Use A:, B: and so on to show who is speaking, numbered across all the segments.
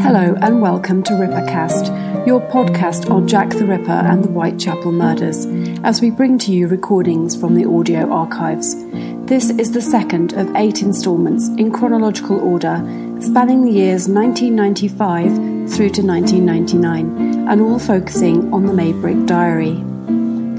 A: Hello and welcome to Rippercast, your podcast on Jack the Ripper and the Whitechapel murders, as we bring to you recordings from the audio archives. This is the second of eight instalments in chronological order, spanning the years 1995 through to 1999, and all focusing on the Maybrick Diary.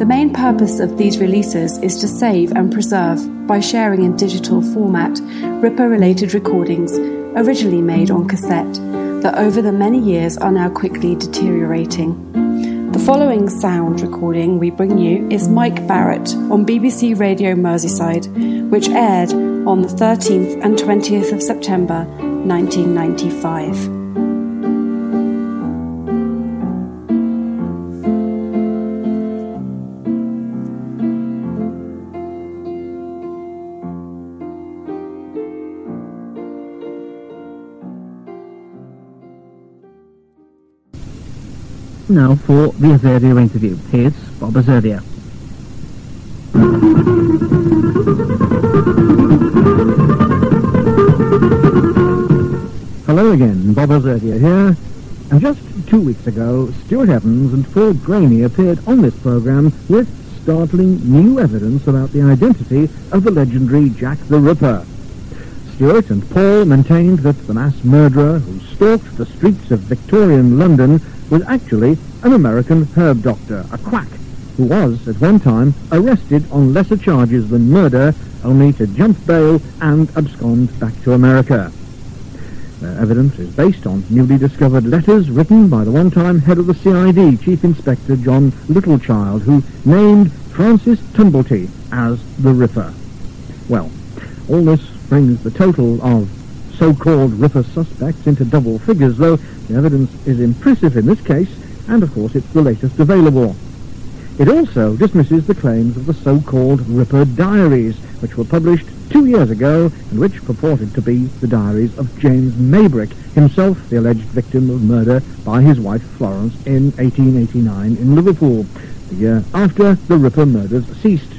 A: The main purpose of these releases is to save and preserve, by sharing in digital format, Ripper related recordings originally made on cassette that over the many years are now quickly deteriorating. The following sound recording we bring you is Mike Barrett on BBC Radio Merseyside, which aired on the 13th and 20th of September 1995.
B: Now for the Azurdia interview. Here's Bob Azurdia. Hello again, Bob Azurdia here. And just two weeks ago, Stuart Evans and Paul Gainey appeared on this programme with startling new evidence about the identity of the legendary Jack the Ripper. Stuart and Paul maintained that the mass murderer who stalked the streets of Victorian London was actually an American herb doctor, a quack, who was, at one time, arrested on lesser charges than murder, only to jump bail and abscond back to America. Their evidence is based on newly discovered letters written by the one-time head of the CID, Chief Inspector John Littlechild, who named Francis Tumblety as the Ripper. Well, all this brings the total of so-called Ripper suspects into double figures, though the evidence is impressive in this case, and of course it's the latest available. It also dismisses the claims of the so-called Ripper Diaries, which were published two years ago and which purported to be the diaries of James Maybrick, himself the alleged victim of murder by his wife Florence in 1889 in Liverpool, the year after the Ripper murders ceased.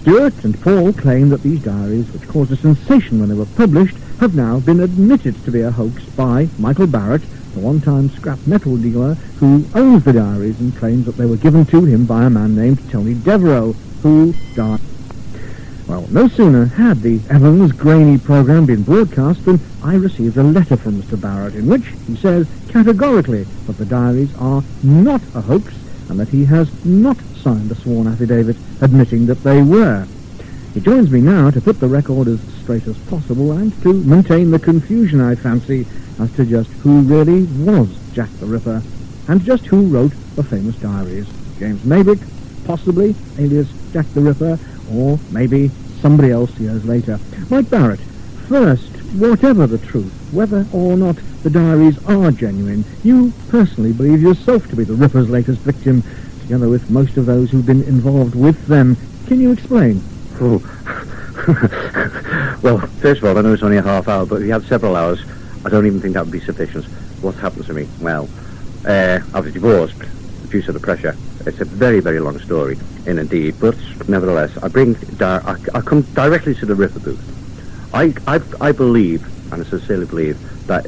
B: Stuart and Paul claim that these diaries, which caused a sensation when they were published, have now been admitted to be a hoax by Michael Barrett, the one-time scrap metal dealer who owns the diaries and claims that they were given to him by a man named Tony Devereux, who died. Well, no sooner had the Evans Gainey program been broadcast than I received a letter from Mr. Barrett in which he says categorically that the diaries are not a hoax and that he has not signed a sworn affidavit admitting that they were. He joins me now to put the record as straight as possible and to maintain the confusion, I fancy, as to just who really was Jack the Ripper and just who wrote the famous diaries. James Maybrick, possibly, alias Jack the Ripper, or maybe somebody else years later. Mike Barrett, first, whatever the truth, whether or not the diaries are genuine, you personally believe yourself to be the Ripper's latest victim, together with most of those who've been involved with them. Can you explain?
C: Oh. well, first of all, I know it's only a half hour, but if you had several hours, I don't even think that would be sufficient. What happened to me? Well, uh, I was divorced due to the pressure. It's a very, very long story, in indeed, but nevertheless, I bring, di- I, I come directly to the Ripper booth. I, I, I believe, and I sincerely believe, that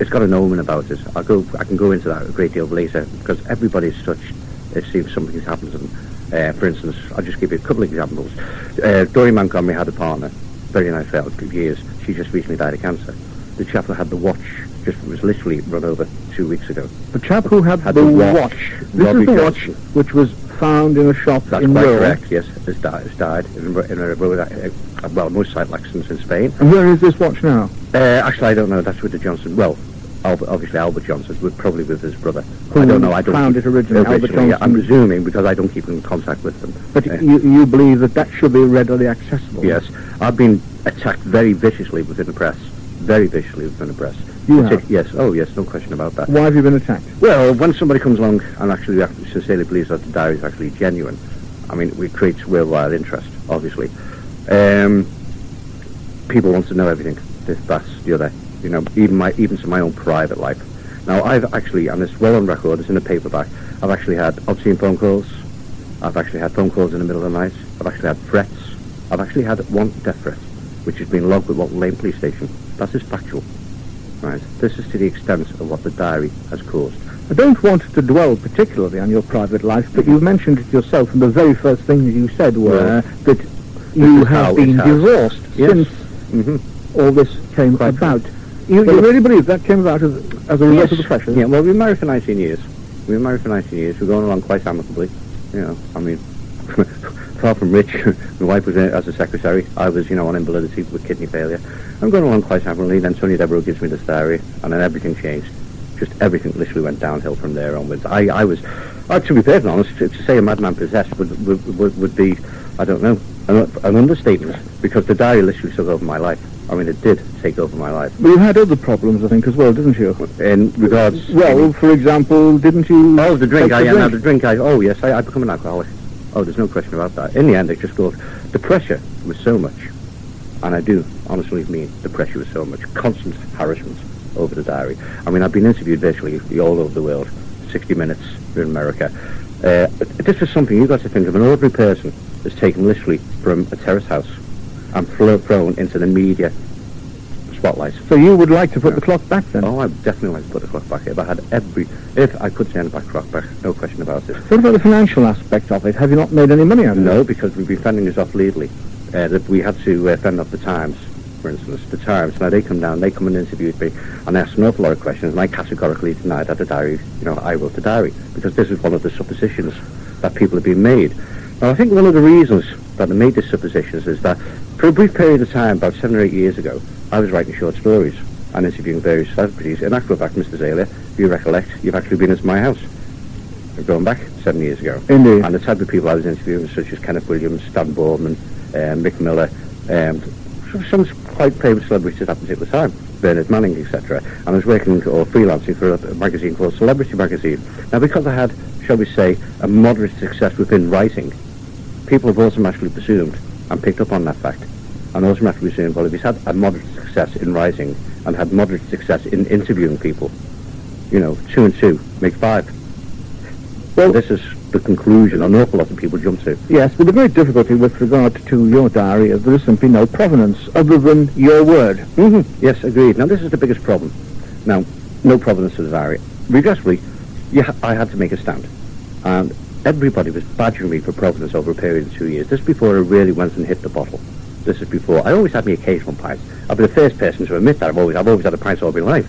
C: it's got an omen about it. I go, I can go into that a great deal later because everybody's touched. It seems something's happened to them. Uh, for instance, I'll just give you a couple of examples. Uh, Doreen Montgomery had a partner, very nice fellow, good years. She just recently died of cancer. The chap who had the watch just was literally run over two weeks ago.
B: The chap who had,
C: Had
B: the,
C: the watch.
B: watch. This
C: Robbie
B: is the watch
C: Johnson.
B: which was found in a shop
C: That's
B: in
C: quite
B: Rome.
C: correct, yes. Has died, has died in, in a road, uh, well, motorcycle accidents in Spain.
B: And where is this watch now?
C: Uh, actually, I don't know. That's with the Johnson. Well, Albert, obviously Albert Johnson, with probably with his brother.
B: Who
C: I don't know. I don't
B: found
C: keep-
B: it originally, Albert
C: yeah, I'm
B: Johnson?
C: presuming because I don't keep in contact with them.
B: But
C: Uh,
B: you, you believe that that should be readily accessible?
C: Yes, I've been attacked very viciously within the press. Very viciously within the press.
B: You have?
C: Yes. Oh, yes. No question about that.
B: Why have you been attacked?
C: Well, when somebody comes along and actually sincerely believes that the diary is actually genuine, I mean, it creates worldwide interest, obviously. Um, people want to know everything, this, that, the other. You know, even my even to my own private life. Now, I've actually, and it's well on record, it's in a paperback, I've actually had obscene phone calls, I've actually had phone calls in the middle of the night. I've actually had threats. I've actually had one death threat, which has been logged with Walton Lane Police Station. That is factual. Right. This is to the extent of what the diary has caused.
B: I don't want to dwell particularly on your private life, but you mentioned it yourself, and the very first things you said were that you have been divorced
C: Yes.
B: since
C: Mm-hmm.
B: all this came
C: Quite true.
B: You,
C: Well,
B: you really believe that came about as, as a result of the pressure?
C: Yeah, well, we were married for 19 years. We were married for 19 years. We're going along quite amicably. You know, I mean, far from rich. My wife was in, as a secretary. I was, you know, on invalidity with kidney failure. I'm going along quite amicably. Then Tony Devereux gives me this diary, and then everything changed. Just everything literally went downhill from there onwards. I, I was, uh, to be perfectly honest, to, to say a madman possessed would, would, would, would be, I don't know, an, an understatement, because the diary literally took over my life. I mean, it did take over my life.
B: But you had other problems, I think, as well, didn't you?
C: In regards...
B: Well, for example, didn't you...
C: Oh, the drink. I
B: the
C: am now
B: drink?
C: the drink. I oh yes, I, I become an alcoholic. Oh, there's no question about that. In the end, it just goes. The pressure was so much, and I do honestly mean the pressure was so much. Constant harassment over the diary. I mean, I've been interviewed virtually all over the world. 60 minutes in America. Uh, this is something you've got to think of. An ordinary person is taken literally from a terrace house and thrown into the media spotlight.
B: So you would like to put
C: Yeah.
B: the clock back then?
C: Oh, I definitely like to put the clock back. If I had every, if I could send back clock back, no question about it.
B: What about the financial aspect of it? Have you not made any money out of it?
C: No, because we've been fending this off legally. Uh, that we had to uh, fend off the Times, for instance. The Times. Now they come down, they come and interviewed me, and asked an awful lot of questions, and I categorically denied that the diary, you know, I wrote the diary, because this is one of the suppositions that people have been made. Now I think one of the reasons that they made these suppositions is that for a brief period of time, about seven or eight years ago, I was writing short stories and interviewing various celebrities. In actual fact, Mr. Zayler, if you recollect, you've actually been at my house. Going back seven years ago.
B: Indeed.
C: And the type of people I was interviewing, such as Kenneth Williams, Stan Boardman, um, Mick Miller, um, some, quite famous celebrities at that particular time, Bernard Manning, etc. And I was working or freelancing for a, a magazine called Celebrity Magazine. Now, because I had, shall we say, a moderate success within writing, people have automatically presumed and picked up on that fact. And automatically presumed, well, if he's had a moderate success in writing and had moderate success in interviewing people, you know, two and two make five. Well, this is the conclusion an awful lot of people jump to.
B: Yes, but the great difficulty with regard to your diary is there is simply no provenance other than your word.
C: Mm-hmm. Yes, agreed. Now, this is the biggest problem. Now, no provenance to the diary. Regretfully, yeah, I had to make a stand. And everybody was badgering me for provenance over a period of two years. This before I really went and hit the bottle. This is before. I always had my occasional pints. I've been the first person to admit that. I've always, I've always had a pint all my life.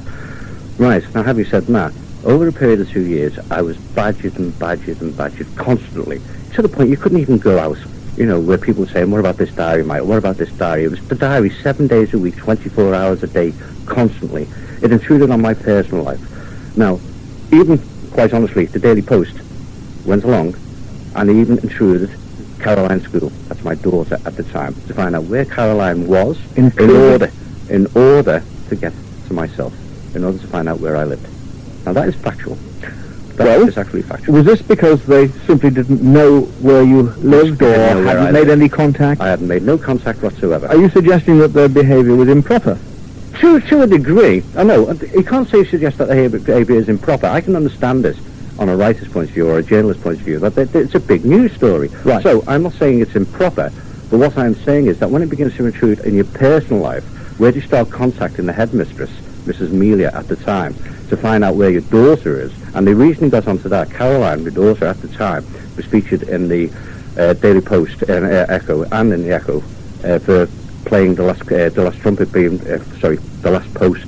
C: Right, now having said that, over a period of two years, I was badgered and badgered and badgered constantly, to the point you couldn't even go out, you know, where people would say, what about this diary, Mike? What about this diary? It was the diary seven days a week, 24 hours a day, constantly. It intruded on my personal life. Now, even, quite honestly, the Daily Post went along and even intruded Caroline School, that's my daughter at the time, to find out where Caroline was in
B: Intruded?
C: order, in order to get to myself, in order to find out where I lived. Now that is factual. That
B: Well,
C: is actually factual.
B: Was this because they simply didn't know where you lived or
C: They didn't know where
B: hadn't made
C: lived.
B: any contact?
C: I hadn't made no contact whatsoever.
B: Are you suggesting that their behaviour was improper?
C: To, to a degree, I know, you can't say suggest that the behaviour is improper. I can understand this on a writer's point of view or a journalist's point of view, that that it's a big news story.
B: Right.
C: So I'm not saying it's improper, but what I'm saying is that when it begins to intrude in your personal life, where do you start contacting the headmistress, Mrs. Melia, at the time, to find out where your daughter is? And the reason he got onto that, Caroline, the daughter at the time, was featured in the uh, Daily Post and uh, Echo, and in the Echo, uh, for playing the last, uh, the last trumpet being, uh, sorry, the last post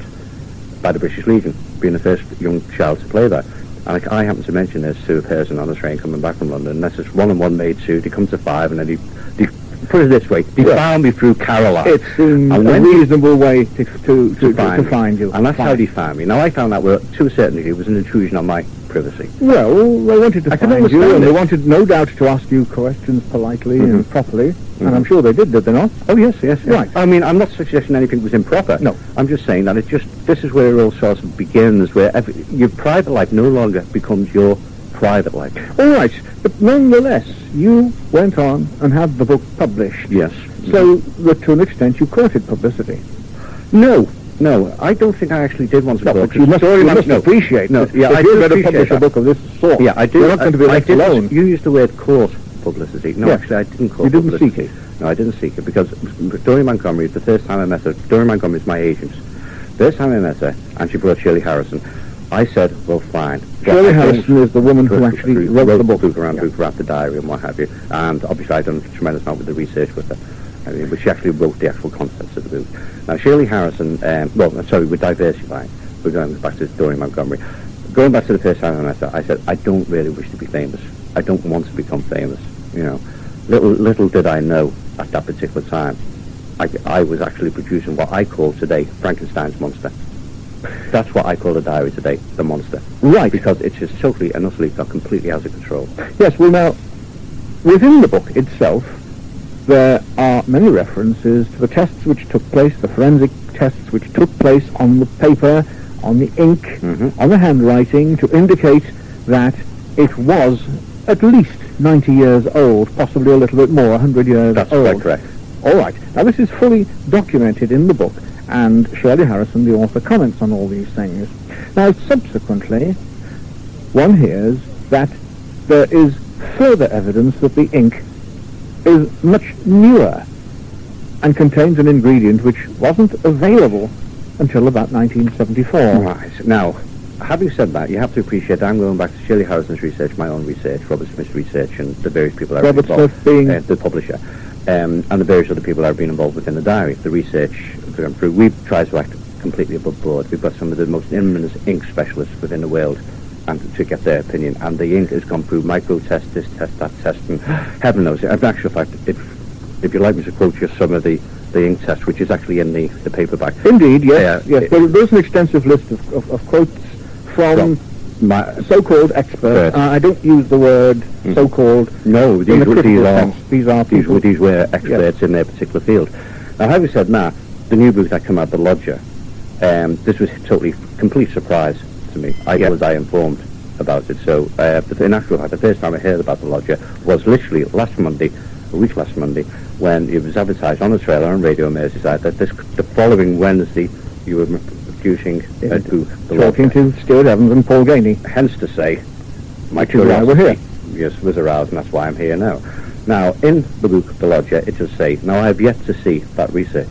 C: by the British Legion, being the first young child to play that. And I, I happened to mention this to a person on the train coming back from London. And this is one and one made two. He comes to five, and then he, they, put it this way, they
B: Well,
C: found me through Caroline.
B: It's um,
C: And
B: a reasonable way to, to, to, to, to find you.
C: And that's how
B: Fine.
C: they found me. Now, I found that, well, to a certain degree, it was an intrusion on my privacy.
B: Well, they wanted to
C: I
B: find you, and they wanted, no doubt, to ask you questions politely and
C: Mhm.
B: properly, and I'm sure they did, did they not?
C: Oh, yes, yes, yes.
B: Right.
C: I mean, I'm not suggesting anything was improper.
B: No.
C: I'm just saying that it just, this is where it all sort of begins, where every, your private life no longer becomes your private life.
B: All right, but nonetheless, you went on and had the book published,
C: Yes.
B: so that to an extent you courted publicity.
C: No, no, I don't think I actually did want to
B: No, but you must, you must
C: no,
B: appreciate
C: No, yeah, I
B: you're going to publish a
C: that.
B: book of this sort,
C: Yeah, I do.
B: you're not going to be
C: I, I
B: left alone.
C: You used the word court publicity. No,
B: Yes.
C: actually, I didn't call publicity.
B: You didn't
C: publicity.
B: seek it?
C: No, I didn't seek it because Doreen Montgomery is the first time I met her. Doreen Montgomery is my agent. First time I met her, and she brought Shirley Harrison. I said, well, fine.
B: Shirley
C: I don't-
B: Harrison is the woman who actually wrote the book.
C: around,
B: Yeah.
C: book around the diary and what have you. And obviously, I've done a tremendous amount with the research with her. She actually wrote the actual contents of the book. Now, Shirley Harrison, um, well, sorry, we're diversifying. We're going back to Doreen Montgomery. Going back to the first time I met her, I said, I don't really wish to be famous. I don't want to become famous. You know, little little did I know at that particular time, I, I was actually producing what I call today Frankenstein's monster. That's what I call the diary today, the monster.
B: Right.
C: Because it's just totally and utterly got completely out of control.
B: Yes, well now, within the book itself, there are many references to the tests which took place, the forensic tests which took place on the paper, on the ink,
C: Mhm.
B: on the handwriting, to indicate that it was at least 90 years old, possibly a little bit more, 100 years
C: That's
B: old.
C: quite correct.
B: All right. Now, this is fully documented in the book, and Shirley Harrison, the author, comments on all these things. Now, subsequently, one hears that there is further evidence that the ink is much newer and contains an ingredient which wasn't available until about 1974.
C: Right. Now, having said that, you have to appreciate I'm going back to Shirley Harrison's research, my own research, Robert Smith's research, and the various people that
B: Robert
C: involved,
B: Smith being-
C: uh, the publisher, um, and the various other people have been involved within the diary, the research through. We've tried to act completely above board. We've got some of the most eminent ink specialists within the world and to get their opinion. And the ink has gone through micro test, this test, that test, and heaven knows. In actual fact, if, if you'd like me to quote you some of the, the ink test, which is actually in the, the paperback,
B: Indeed, yes.
C: Yeah,
B: yes. There, there's an extensive list of, of, of quotes from
C: my,
B: so-called experts.
C: Experts.
B: Uh, I don't use the word so-called
C: No, these, were, these are
B: sense. These are
C: these were these were experts in their particular field. Now, having said that, the new book that came out, The Lodger, um, this was totally complete surprise to me. I was I informed about it. So, uh, in actual fact, the first time I heard about The Lodger was literally last Monday, a week last Monday, when it was advertised on the trailer on Radio Merseyside that this the following Wednesday you were producing uh, to The
B: talking
C: Lodger.
B: to Stuart Evans and Paul Gainey.
C: Hence to say, my
B: why we're
C: curiosity yes, was aroused, and that's why I'm here now. Now, in the book, The Lodger, it does say, now I have yet to see that research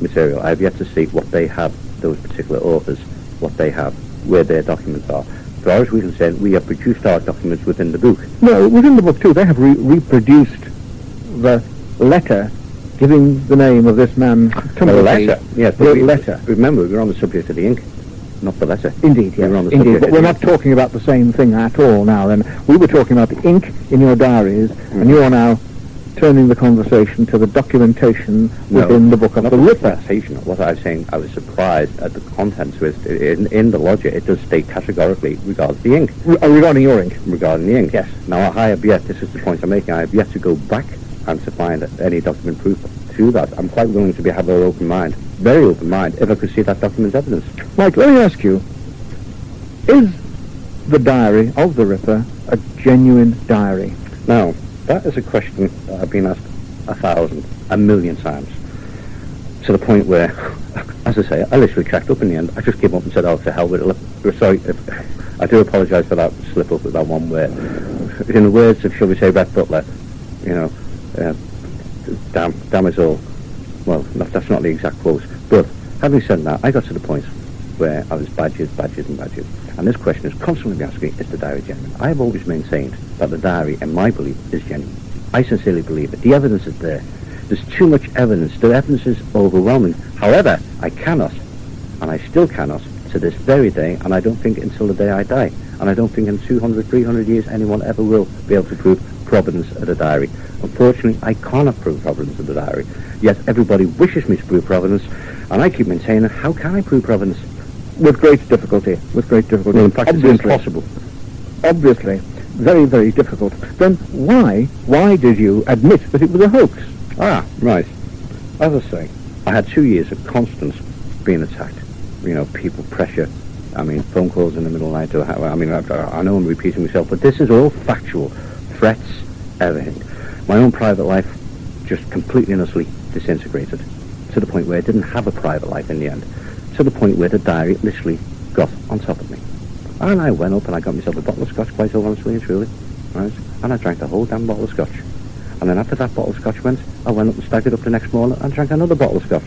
C: material. I have yet to see what they have, those particular authors, what they have, where their documents are. As far as we're concerned, we have produced our documents within the book.
B: No, within the book too, they have re- reproduced the letter giving the name of this man.
C: The letter, yes,
B: The
C: we,
B: letter.
C: Remember, we're on the subject of the ink, not the letter.
B: Indeed,
C: We're on the
B: Indeed,
C: subject
B: but we're not talking about the same thing at all now. Then we were talking about the ink in your diaries, and mm. you are now turning the conversation to the documentation
C: No,
B: within the book of the Ripper.
C: sensational. What I was saying, I was surprised at the contents with in, in the lodger. It does state categorically regards the ink,
B: Re- uh, regarding your ink.
C: regarding the ink.
B: Yes.
C: Now I have yet. This is the point I'm making. I have yet to go back and to find any document proof to that. I'm quite willing to be have an open mind, very open mind, if I could see that document evidence.
B: Mike, let me ask you: Is the diary of the Ripper a genuine diary?
C: Now that is a question I've been asked a thousand, a million times, to the point where, as I say, I literally cracked up in the end. I just gave up and said, "Oh, to hell with it." Sorry, I do apologise for that slip up with that one word. In the words of, shall we say, Brett Butler, you know, uh, damn, damn us all. Well, that's not the exact quote. But having said that, I got to the point where I was badgered, and badgered. And this question is constantly asking, is the diary genuine? I have always maintained that the diary, in my belief, is genuine. I sincerely believe it. The evidence is there. There's too much evidence. The evidence is overwhelming. However, I cannot, and I still cannot, to this very day, and I don't think until the day I die, and I don't think in 200, 300 years anyone ever will be able to prove providence of the diary. Unfortunately, I cannot prove providence of the diary. Yet everybody wishes me to prove providence, and I keep maintaining, how can I prove providence?
B: With great difficulty. With great difficulty.
C: Well, in fact, it's
B: Obviously.
C: impossible.
B: obviously very, very difficult. Then why, why did you admit that it was a hoax?
C: Ah, right. As I say, I had two years of constant being attacked. You know, people pressure. I mean, phone calls in the middle of the night. I mean, I, I know I'm repeating myself, but this is all factual. Threats, everything. My own private life just completely and utterly disintegrated to the point where I didn't have a private life in the end. To the point where the diary literally got on top of me. And I went up and I got myself a bottle of scotch, quite honestly and truly. right? And I drank the whole damn bottle of scotch. And then after that bottle of scotch went, I went up and staggered up the next morning and drank another bottle of scotch.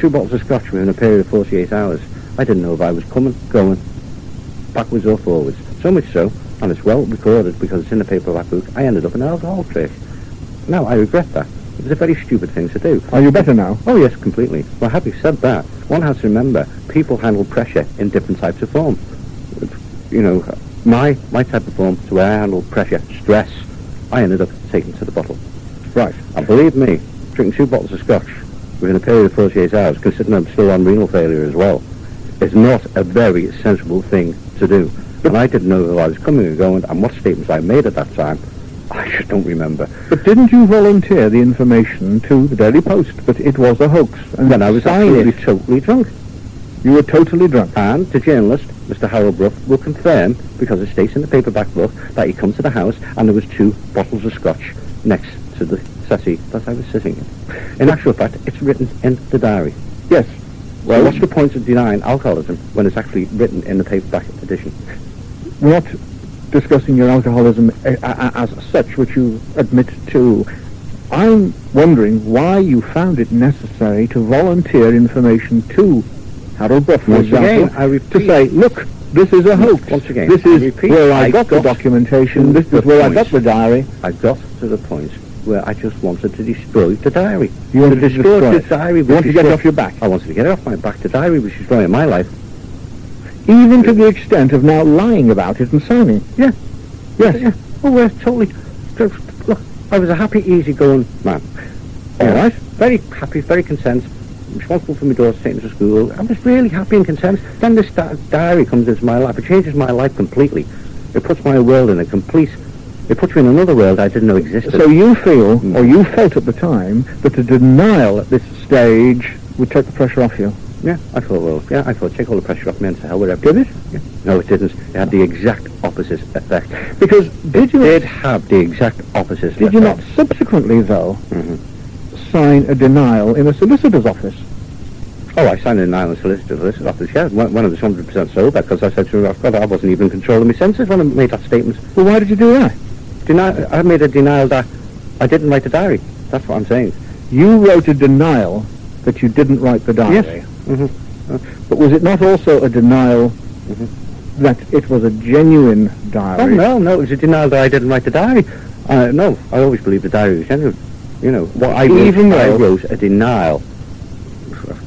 C: Two bottles of scotch within a period of 48 hours. I didn't know if I was coming, going, backwards or forwards. So much so, and it's well recorded because it's in the paperback book, I ended up in an alcohol crash. Now, I regret that. It was a very stupid thing to do.
B: Are you better now?
C: Oh, yes, completely. Well, having said that, one has to remember people handle pressure in different types of form. You know, my, my type of form, to where I handle pressure, stress, I ended up taking to the bottle.
B: Right.
C: And believe me, drinking two bottles of scotch within a period of 48 hours, considering I'm still on renal failure as well, is not a very sensible thing to do. And I didn't know who I was coming and going and what statements I made at that time. I just don't remember.
B: But didn't you volunteer the information to the Daily Post that it was a hoax? And
C: Then I was absolutely
B: it?
C: totally drunk.
B: You were totally drunk.
C: And the journalist, Mr. Harold Brough, will confirm, because it states in the paperback book, that he come to the house and there was two bottles of scotch next to the settee that I was sitting in. In actual fact, it's written in the diary.
B: Yes.
C: Well, what's the point of denying alcoholism when it's actually written in the paperback edition?
B: Not discussing your alcoholism eh, a- as such, which you admit to. I'm wondering why you found it necessary to volunteer information to Harold for
C: Once again, I repeat-
B: to say, look, this is a hoax.
C: Once again,
B: this
C: I
B: is
C: repeat,
B: where I,
C: I
B: got, the documentation. This is
C: the
B: where I got the diary.
C: I got to the point where I just wanted to destroy the diary.
B: You wanted to
C: destroy
B: destroy
C: the diary.
B: You wanted to get it off your back.
C: I wanted to get it off my back. The diary was destroying my life.
B: Even to the extent of now lying about it and signing.
C: Yeah.
B: Yes.
C: Yeah. Oh, we're totally. Look, I was a happy, easygoing man.
B: All
C: Yeah.
B: right.
C: Very happy, very content. Responsible for my daughter taking to school. I was really happy and content. Then this di- diary comes into my life. It changes my life completely. It puts my world in a complete. It puts me in another world I didn't know existed.
B: So you feel,
C: Mm.
B: or you felt at the time, that the denial at this stage would take the pressure off you.
C: Yeah, I thought, well, yeah, I thought, take all the pressure off me and to hell with it.
B: Did it?
C: Yeah. No, it didn't. It had the exact opposite effect.
B: Because did
C: It
B: you
C: did have the exact opposite
B: did you not subsequently though
C: Mhm.
B: sign a denial in a solicitor's office?
C: Oh, I signed a denial in a solicitor's office, yeah, when, when I was 100% sober, because I said to her, God, I wasn't even in control of my senses when I made that statement.
B: Well, why did you do that?
C: Deni- I made a denial that I didn't write the diary. That's what I'm saying.
B: You wrote a denial that you didn't write the diary.
C: Yes.
B: But was it not also a denial
C: Mhm.
B: that it was a genuine diary?
C: Oh, no, no, it was a denial that I didn't write the diary. Uh, no, I always believed the diary was genuine. You know, what I wrote,
B: Even
C: I wrote a denial.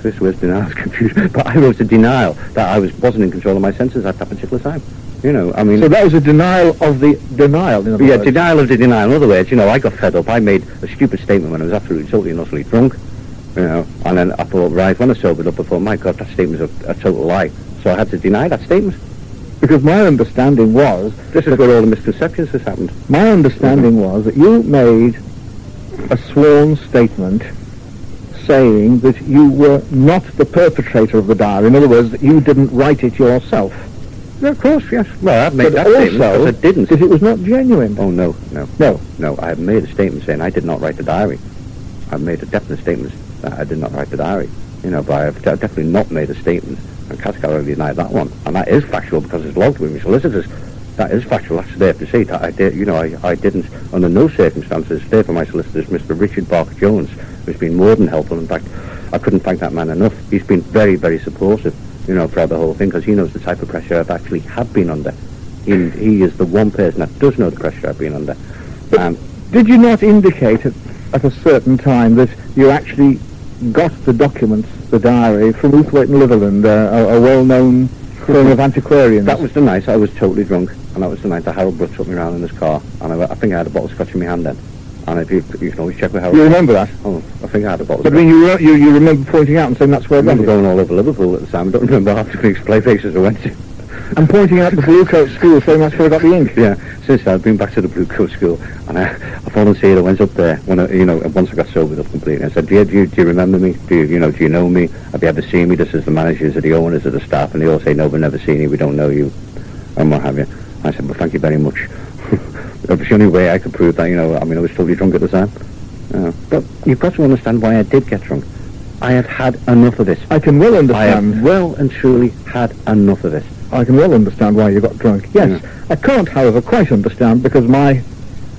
C: This was denial is confused, but I wrote a denial that I was wasn't in control of my senses at that particular time. You know, I mean,
B: So that was a denial of the denial,
C: yeah,
B: words.
C: denial of the denial. In other words, you know, I got fed up. I made a stupid statement when I was absolutely, totally, and utterly drunk. You know, and then I thought, right, when I sobered up, I thought, my God, that statement's a, a total lie. So I had to deny that statement.
B: Because my understanding was,
C: This is where all the misconceptions has happened.
B: my understanding was that you made a sworn statement saying that you were not the perpetrator of the diary. In other words, that you didn't write it yourself.
C: Of course, yes. Well, I've made
B: but
C: that
B: also
C: statement because I didn't.
B: that it was not genuine.
C: Oh, no, no,
B: No.
C: no. I have made a statement saying I did not write the diary. I've made a definite statement that I did not write the diary. You know, but I've definitely not made a statement, and categorically denied that one. And that is factual because it's logged with my solicitors. That is factual. That's there to see that I did. You know, I, I didn't under no circumstances stay for my solicitors, Mr. Richard Barker Jones, who's been more than helpful. In fact, I couldn't thank that man enough. He's been very, very supportive. You know, throughout the whole thing because he knows the type of pressure I've actually have been under. He, he is the one person that does know the pressure I've been under. Um,
B: Did you not indicate at, at a certain time that you actually got the documents, the diary, from Outhwaite and Litherland, uh, a, a well-known firm of antiquarians?
C: That was the night I was totally drunk, and that was the night that Harold Brough took me around in his car, and I, I think I had a bottle of scotch in my hand then. And if you, you can always check with Harold.
B: You remember that?
C: Oh, I think I had a bottle.
B: But I mean, you, re- you, you remember pointing out and saying that's where
C: I remember going all over Liverpool at the time. I don't remember half the big play places I went to.
B: And pointing out the Blue Coat School saying that's where I got the ink.
C: Yeah, since then, I've been back to the Blue Coat School, and I, I volunteered. I went up there when I, you know, once I got sobered up completely. I said, do you, do you, do you remember me? Do you, you know, do you know me? Have you ever seen me? This is the managers, or the owners, or the staff, and they all say, no, we've never seen you. We don't know you, and what have you. I said, well, thank you very much. that was the only way I could prove that. You know, I mean, I was totally drunk at the time. Uh, but you've got to understand why I did get drunk. I have had enough of this.
B: I can well understand.
C: I have well and truly had enough of it.
B: I can well understand why you got drunk. Yes, I can't, however, quite understand because my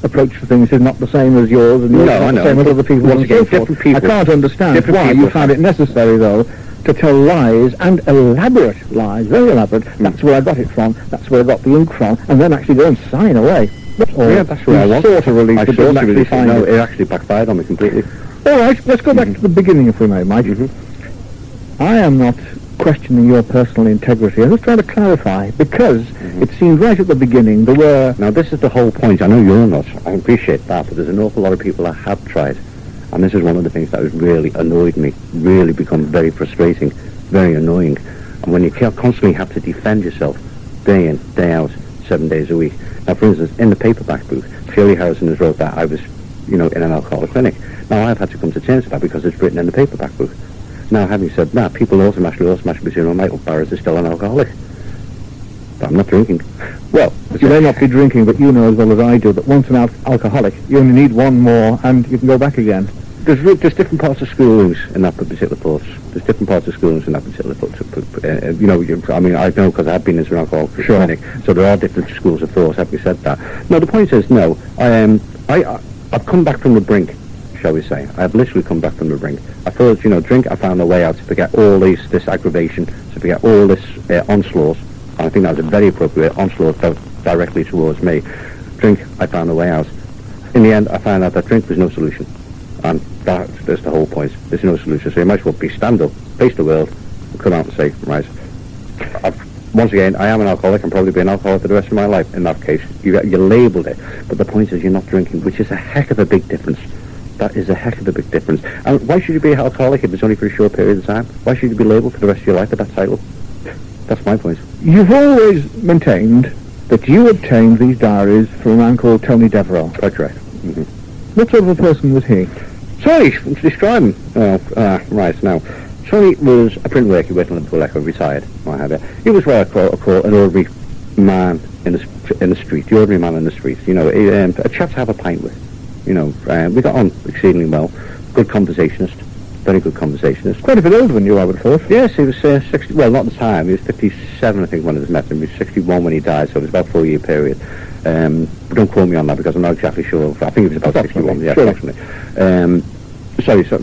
B: approach to things is not the same as yours and yours
C: No,
B: not
C: I know.
B: the same as other people
C: Once
B: and so
C: different people-
B: I can't understand
C: different
B: why
C: people
B: you found it necessary, though, to tell lies and elaborate lies, very elaborate.
C: Hmm.
B: That's where I got it from. That's where I got the ink from, and then actually go and sign away. Or
C: yeah, that's where I was.
B: Sort of relief,
C: I
B: but
C: sort of
B: actually
C: released it.
B: find
C: No,
B: it.
C: it actually backfired on me completely.
B: All right, let's go back to the beginning, if we may, Mike. I am not questioning your personal integrity. I'm just trying to clarify because it seemed right at the beginning there were.
C: Now, this is the whole point. I know you're not. I appreciate that, but there's an awful lot of people that have tried. And this is one of the things that has really annoyed me, really become very frustrating, very annoying. And when you constantly have to defend yourself day in, day out, seven days a week. Now, for instance, in the paperback book, Shirley Harrison has wrote that I was, you know, in an alcoholic clinic. Now, I've had to come to terms with that because it's written in the paperback book. Now, having said that, people automatically, automatically assume, oh, Michael Barrett is still an alcoholic. But I'm not drinking.
B: Well, you may not be drinking, but you know as well as I do that once an al- alcoholic, you only need one more and you can go back again.
C: There's, re- there's different parts of schoolings in that particular post. There's different parts of schoolings in that particular post. Uh, uh, you know, you, I mean, I know because I've been in an alcoholic
B: Sure.
C: clinic, so there are different schools of thought. Having said that, no, the point is, no, I um, I, I, I've come back from the brink, shall we say? I've literally come back from the brink. I thought, you know, drink. I found a way out to forget all this, this aggravation, to forget all this uh, onslaught. And I think that was a very appropriate onslaught di- directly towards me. Drink. I found a way out. In the end, I found out that drink was no solution. And that, that's the whole point. There's no solution. So you might as well be stand up, face the world, and come out and say, right, I've, once again, I am an alcoholic and probably be an alcoholic for the rest of my life. In that case, you, you labelled it. But the point is you're not drinking, which is a heck of a big difference. That is a heck of a big difference. And why should you be an alcoholic if it's only for a short period of time? Why should you be labelled for the rest of your life with that title? That's my point.
B: You've always maintained that you obtained these diaries from a man called Tony Devereux.
C: Quite correct.
B: What sort of a person was he?
C: Sorry, describe him. Oh, uh, right, now. Tony was a print worker working in Liverpool Echo, retired, what have you. He was what I call, I call an ordinary man in the, in the street, the ordinary man in the street. You know, a, um, a chap to have a pint with. You know, uh, we got on exceedingly well. Good conversationist, very good conversationist.
B: Quite a bit older than you, I would have thought.
C: Yes, he was uh, 60, well, not at the time, he was 57, I think, when I was met him. He was 61 when he died, so it was about a four-year period. Um, but don't quote me on that because I'm not exactly sure. I think it was about 61, yeah,
B: Sure.
C: approximately. Um, sorry, so,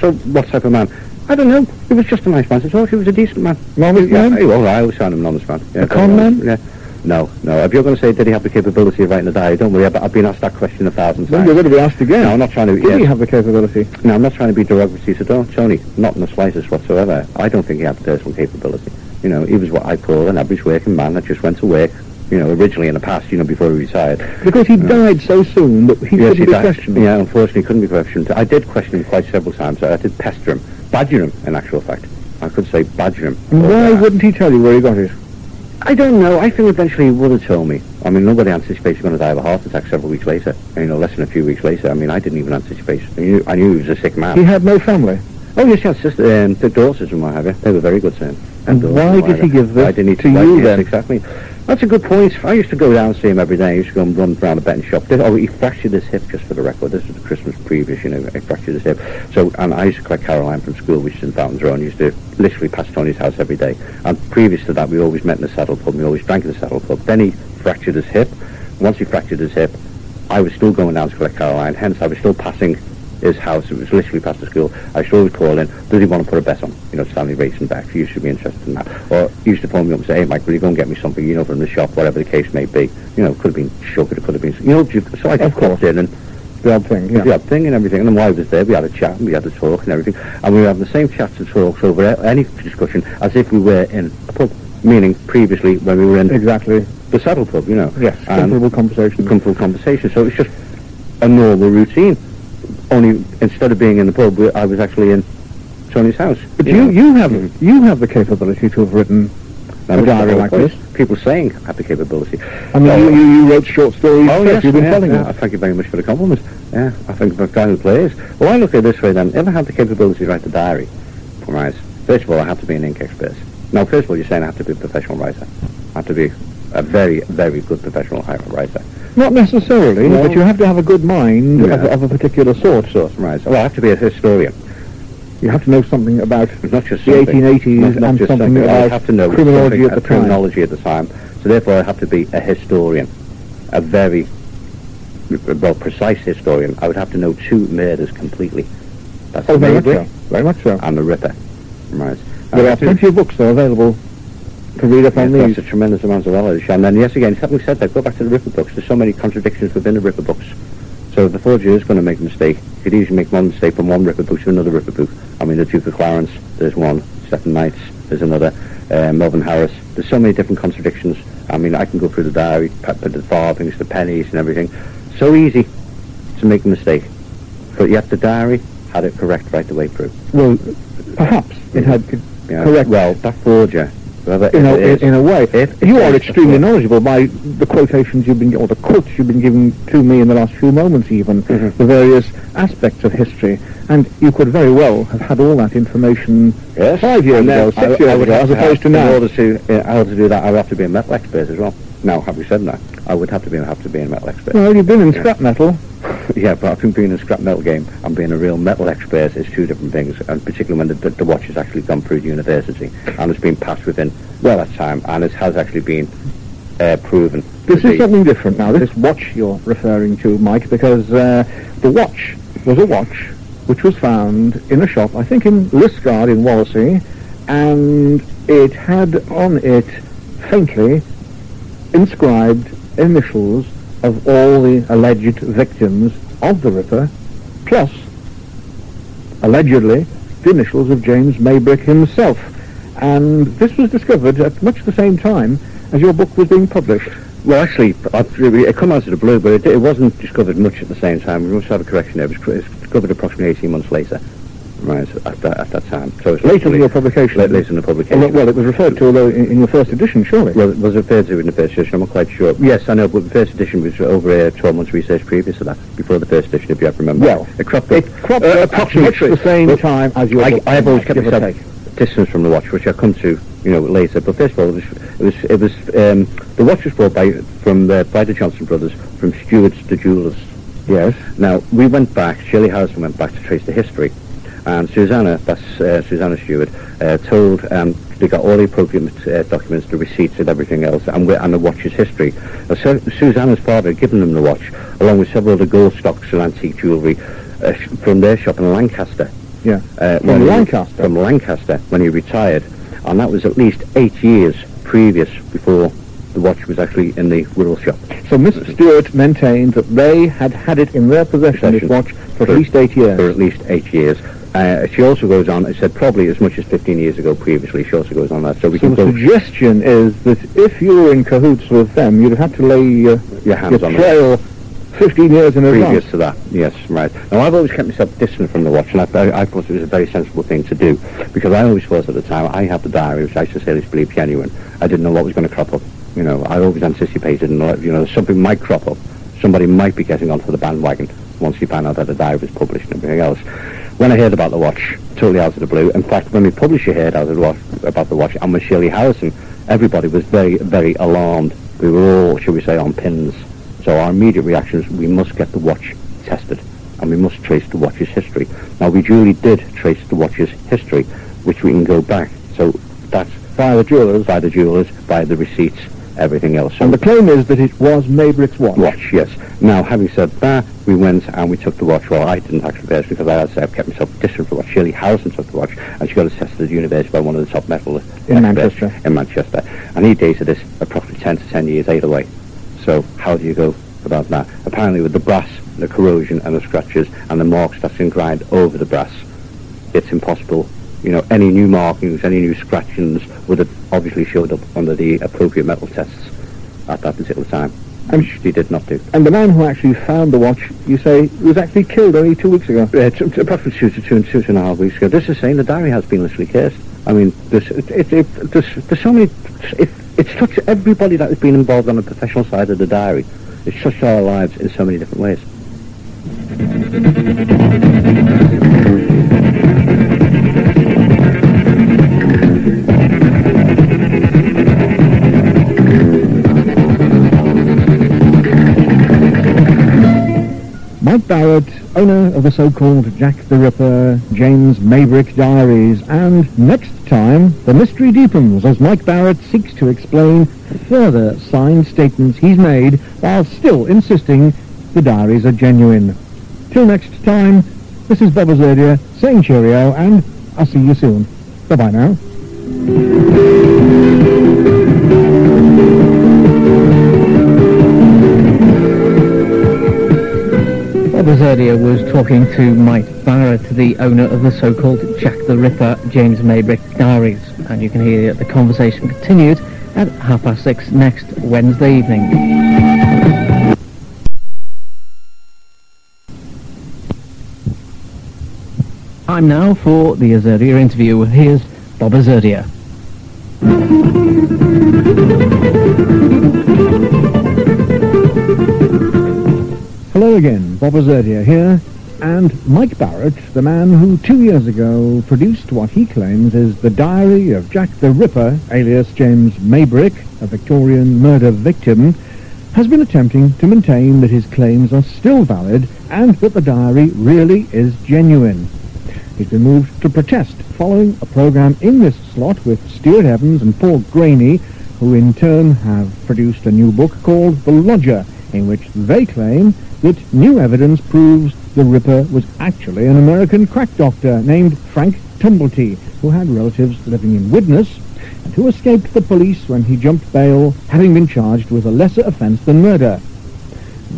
C: so what type of man? I don't know. He was just a nice man to talk to. He was a decent man.
B: An honest
C: yeah,
B: man?
C: He was. I always found him an honest man. Yeah,
B: A con man?
C: Yeah. No, no. If you're going to say, did he have the capability of writing a diary, don't worry. I've, I've been asked that question a thousand times.
B: Well, you're going to be asked again.
C: No, I'm not trying to.
B: Did
C: yeah.
B: he have the capability?
C: No, I'm not trying to be derogatory to Don- Tony, not in the slightest whatsoever. I don't think he had the personal capability. You know, he was what I call an average working man that just went to work, you know, originally in the past, you know, before he retired.
B: Because he died so soon that he
C: Yes,
B: couldn't
C: he
B: be
C: died.
B: questioned.
C: Yeah, unfortunately, he couldn't be questioned. I did question him quite several times. I did pester him, badger him, in actual fact. I could say badger him.
B: Why
C: uh,
B: wouldn't he tell you where he got it?
C: I don't know. I think eventually he would have told me. I mean, nobody anticipates he's going to die of a heart attack several weeks later. You know, less than a few weeks later. I mean, I didn't even anticipate. I knew, I knew he was a sick man.
B: He had no family.
C: Oh yes, yes, sister, um, the daughters and what have you. They were very good to him.
B: And
C: Daughters
B: why did he give this
C: Why didn't he
B: to you then?
C: Exactly. That's a good point. I used to go down and see him every day. I used to go and run around the betting shop. Oh, he fractured his hip just for the record. This was the Christmas previous, you know. He fractured his hip. So, and I used to collect Caroline from school, which is in Fountains Row, and used to literally pass Tony's house every day. And previous to that, we always met in the Saddle Pub. We always drank in the Saddle Pub. Then he fractured his hip. Once he fractured his hip, I was still going down to collect Caroline. Hence, I was still passing his house. It was literally past the school. I to always call in, does he want to put a bet on? You know, Stanley Racing back. You should be interested in that. Or he used to phone me up and say, hey, Mike, will you go and get me something, you know, from the shop, whatever the case may be. You know, it could have been sugar, it could have been, you know, so I
B: Of
C: just
B: course.
C: popped in and
B: The odd thing,
C: the
B: yeah.
C: odd thing and everything. And then while I was there, we had a chat and we had a talk and everything. And we were having the same chats and talks over any discussion as if we were in a pub. Meaning, previously, when we were in
B: Exactly.
C: the saddle pub, you know.
B: Yes. Comfortable conversation.
C: comfortable conversation. So it's just a normal routine. Only instead of being in the pub, I was actually in Tony's house.
B: But
C: know.
B: you, you have
C: Mhm.
B: you have the capability to have written a
C: the
B: diary like this.
C: People saying I have the capability.
B: I mean,
C: Oh,
B: you, you, you wrote short stories.
C: Oh, yes,
B: you've been
C: yeah,
B: telling
C: yeah.
B: us.
C: Thank you very much for the compliment. Yeah, I think a guy who plays. Well, I look at it this way then. If I have the capability to write a diary, right, first of all, I have to be an ink expert. Now, first of all, you're saying I have to be a professional writer. I have to be a very, very good professional writer.
B: Not necessarily,
C: No.
B: but you have to have a good mind
C: Yeah.
B: of, of a particular sort.
C: Sort, right. Well, I have to be a historian.
B: You have to know something about
C: Not just
B: the
C: something.
B: 1880s
C: Not, not
B: and
C: just
B: something
C: something. I have to know
B: criminology at the time.
C: criminology at the time. So therefore, I have to be a historian, a very well precise historian. I would have to know two murders completely. That's
B: Oh, very much so. Very much so.
C: and the Ripper. Right.
B: There are plenty of books, though, available to read up on
C: Yes,
B: these.
C: that's a tremendous amount of knowledge. And then, yes, again, having said that, go back to the Ripper books. There's so many contradictions within the Ripper books. So the forger is going to make a mistake. He could easily make one mistake from one Ripper book to another Ripper book. I mean, the Duke of Clarence, there's one. Seven Knights, there's another. Uh, Melvin Harris. There's so many different contradictions. I mean, I can go through the diary, the farthings, the pennies, and everything. So easy to make a mistake. But yet the diary had it correct right the way through.
B: Well, perhaps it had
C: You
B: correct.
C: Well, that forger,
B: in a,
C: it is,
B: in, in a way. you are extremely knowledgeable by the quotations you've been, or the quotes you've been giving to me in the last few moments even,
C: Mhm.
B: the various aspects of history. And you could very well have had all that information
C: Yes.
B: five years ago, six
C: I,
B: years
C: I
B: ago, as opposed to now.
C: In order to, uh, to do that, I would have to be a metal expert as well. Now, having said that, I would have to be have to be a metal expert.
B: Well, you've been in
C: Yeah.
B: scrap metal.
C: yeah, but I think being in a scrap metal game and being a real metal expert is two different things, and particularly when the, the, the watch has actually gone through university and it's been passed within well that time, and it has actually been uh, proven.
B: This is something different now. This watch you're referring to, Mike, because uh, the watch was a watch which was found in a shop, I think in Liscard in Wallasey, and it had on it faintly inscribed initials of all the alleged victims of the Ripper, plus allegedly the initials of James Maybrick himself. And this was discovered at much the same time as your book was being published.
C: Well, actually, it come out of the blue, but it, it wasn't discovered much at the same time. We must have a correction there. It was discovered approximately 18 months later, right, at that, at that time. So it's
B: Later in your publication.
C: Late, later in the publication.
B: Well, well, it was referred to although in, in your first edition, surely.
C: Well, it was referred to in the first edition, I'm not quite sure. Yes, I know, but the first edition was over uh, 12 months research previous to that, before the first edition, if you have to remember.
B: Well,
C: it cropped up.
B: it cropped
C: uh, approximately
B: the same
C: Well,
B: time as your
C: I,
B: book.
C: I have always kept myself distance from the watch, which I'll come to, you know, later. But first of all, it was, it was, it was um, the watch was bought by, from the, by the Johnson brothers, from Stewart's to Jewellers.
B: Yes.
C: Now, we went back, Shirley Harrison went back to trace the history, and Susanna, that's uh, Susanna Stewart, uh, told, um, they got all the appropriate uh, documents, the receipts and everything else, and, we, and the watch's history. Now, so, Susanna's father had given them the watch, along with several other gold stocks and antique jewellery, uh, from their shop in Lancaster.
B: Yeah.
C: Uh,
B: From
C: he-
B: Lancaster?
C: From Lancaster, when he retired. And that was at least eight years previous before the watch was actually in the Wirral shop.
B: So Mr. Stewart maintained that they had had it in their possession, this watch, for,
C: For-
B: at least eight years.
C: for at least eight years. Uh, she also goes on, it said probably as much as 15 years ago previously, she also goes on that. So we
B: So
C: can
B: the suggestion is that if you were in cahoots with them, you'd have to lay uh,
C: your hands
B: your
C: on it.
B: trail 15 years in
C: Previous
B: advance.
C: to that, yes, right. Now, I've always kept myself distant from the watch, and I, I, I thought it was a very sensible thing to do, because I always thought at the time, I had the diary, which I sincerely believe genuine. I didn't know what was going to crop up. You know, I always anticipated, and you know, something might crop up. Somebody might be getting onto the bandwagon once you found out that the diary was published and everything else. When I heard about the watch, totally out of the blue, in fact, when the publisher heard out of the watch, about the watch, and with Shirley Harrison, everybody was very, very alarmed. We were all, shall we say, on pins. So our immediate reaction is we must get the watch tested and we must trace the watch's history. Now we duly did trace the watch's history, which we can go back. So that's
B: By the jewellers.
C: by the jewellers, by the receipts, everything else.
B: And the claim is that it was Maybrick's watch.
C: watch, yes. Now, having said that, we went and we took the watch. Well, I didn't actually personally because I had I've kept myself distant from the watch. Shirley Harrison took the watch and she got it tested at the university by one of the top metal
B: In Manchester.
C: In Manchester. And he dated this approximately 10 to 10 years either way. So how do you go about that? Apparently with the brass, the corrosion and the scratches and the marks that's engraved over the brass, it's impossible. You know, any new markings, any new scratchings would have obviously showed up under the appropriate metal tests at that particular time, which he did not do.
B: And the man who actually found the watch, you say, was actually killed only two weeks ago.
C: Uh, t- t- approximately two to two and two and a half weeks ago. This is saying the diary has been literally cursed. I mean, there's, it, it, it, there's, there's so many. It, it's touched everybody that has been involved on the professional side of the diary. It's touched our lives in so many different ways.
B: Mike Barrett owner of the so-called Jack the Ripper, James Maybrick diaries. And next time, the mystery deepens as Mike Barrett seeks to explain further signed statements he's made while still insisting the diaries are genuine. Till next time, this is Bob Azurdia saying cheerio and I'll see you soon. Bye-bye now.
D: Azurdia was talking to Mike Barrett, the owner of the so-called Jack the Ripper James Maybrick diaries. And you can hear that the conversation continued at half past six next Wednesday evening. Time now for the Azurdia interview. Here's Bob Azurdia.
B: Again, Bob Azurdia here, and Mike Barrett, the man who two years ago produced what he claims is the diary of Jack the Ripper, alias James Maybrick, a Victorian murder victim, has been attempting to maintain that his claims are still valid and that the diary really is genuine. He's been moved to protest following a program in this slot with Stewart Evans and Paul Gainey, who in turn have produced a new book called The Lodger, in which they claim that new evidence proves the Ripper was actually an American crack doctor named Frank Tumblety, who had relatives living in Widnes and who escaped the police when he jumped bail, having been charged with a lesser offence than murder.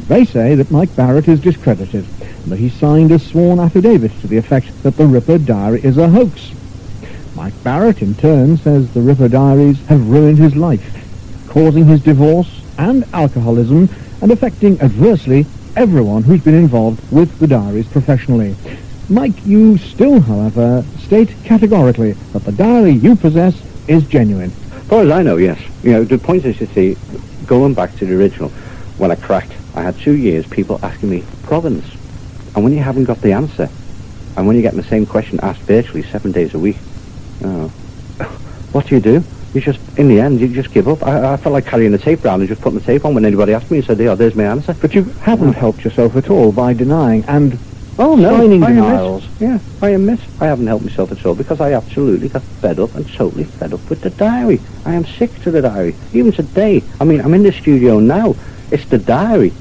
B: They say that Mike Barrett is discredited, and that he signed a sworn affidavit to the effect that the Ripper diary is a hoax. Mike Barrett, in turn, says the Ripper diaries have ruined his life, causing his divorce and alcoholism and affecting adversely everyone who's been involved with the diaries professionally. Mike, you still, however, state categorically that the diary you possess is genuine.
C: As far as I know, yes. You know, the point is, you see, going back to the original, when I cracked, I had two years people asking me province. And when you haven't got the answer, and when you're getting the same question asked virtually seven days a week, oh, what do you do? You just, in the end, you just give up. I, I felt like carrying the tape round and just putting the tape on when anybody asked me and said, yeah, oh, there's my answer.
B: But you haven't helped yourself at all by denying and
C: Oh no,
B: signing
C: I
B: denials.
C: admit. Yeah, I am admit I haven't helped myself at all because I absolutely got fed up and totally fed up with the diary. I am sick to the diary. Even today, I mean, I'm in the studio now. It's the diary.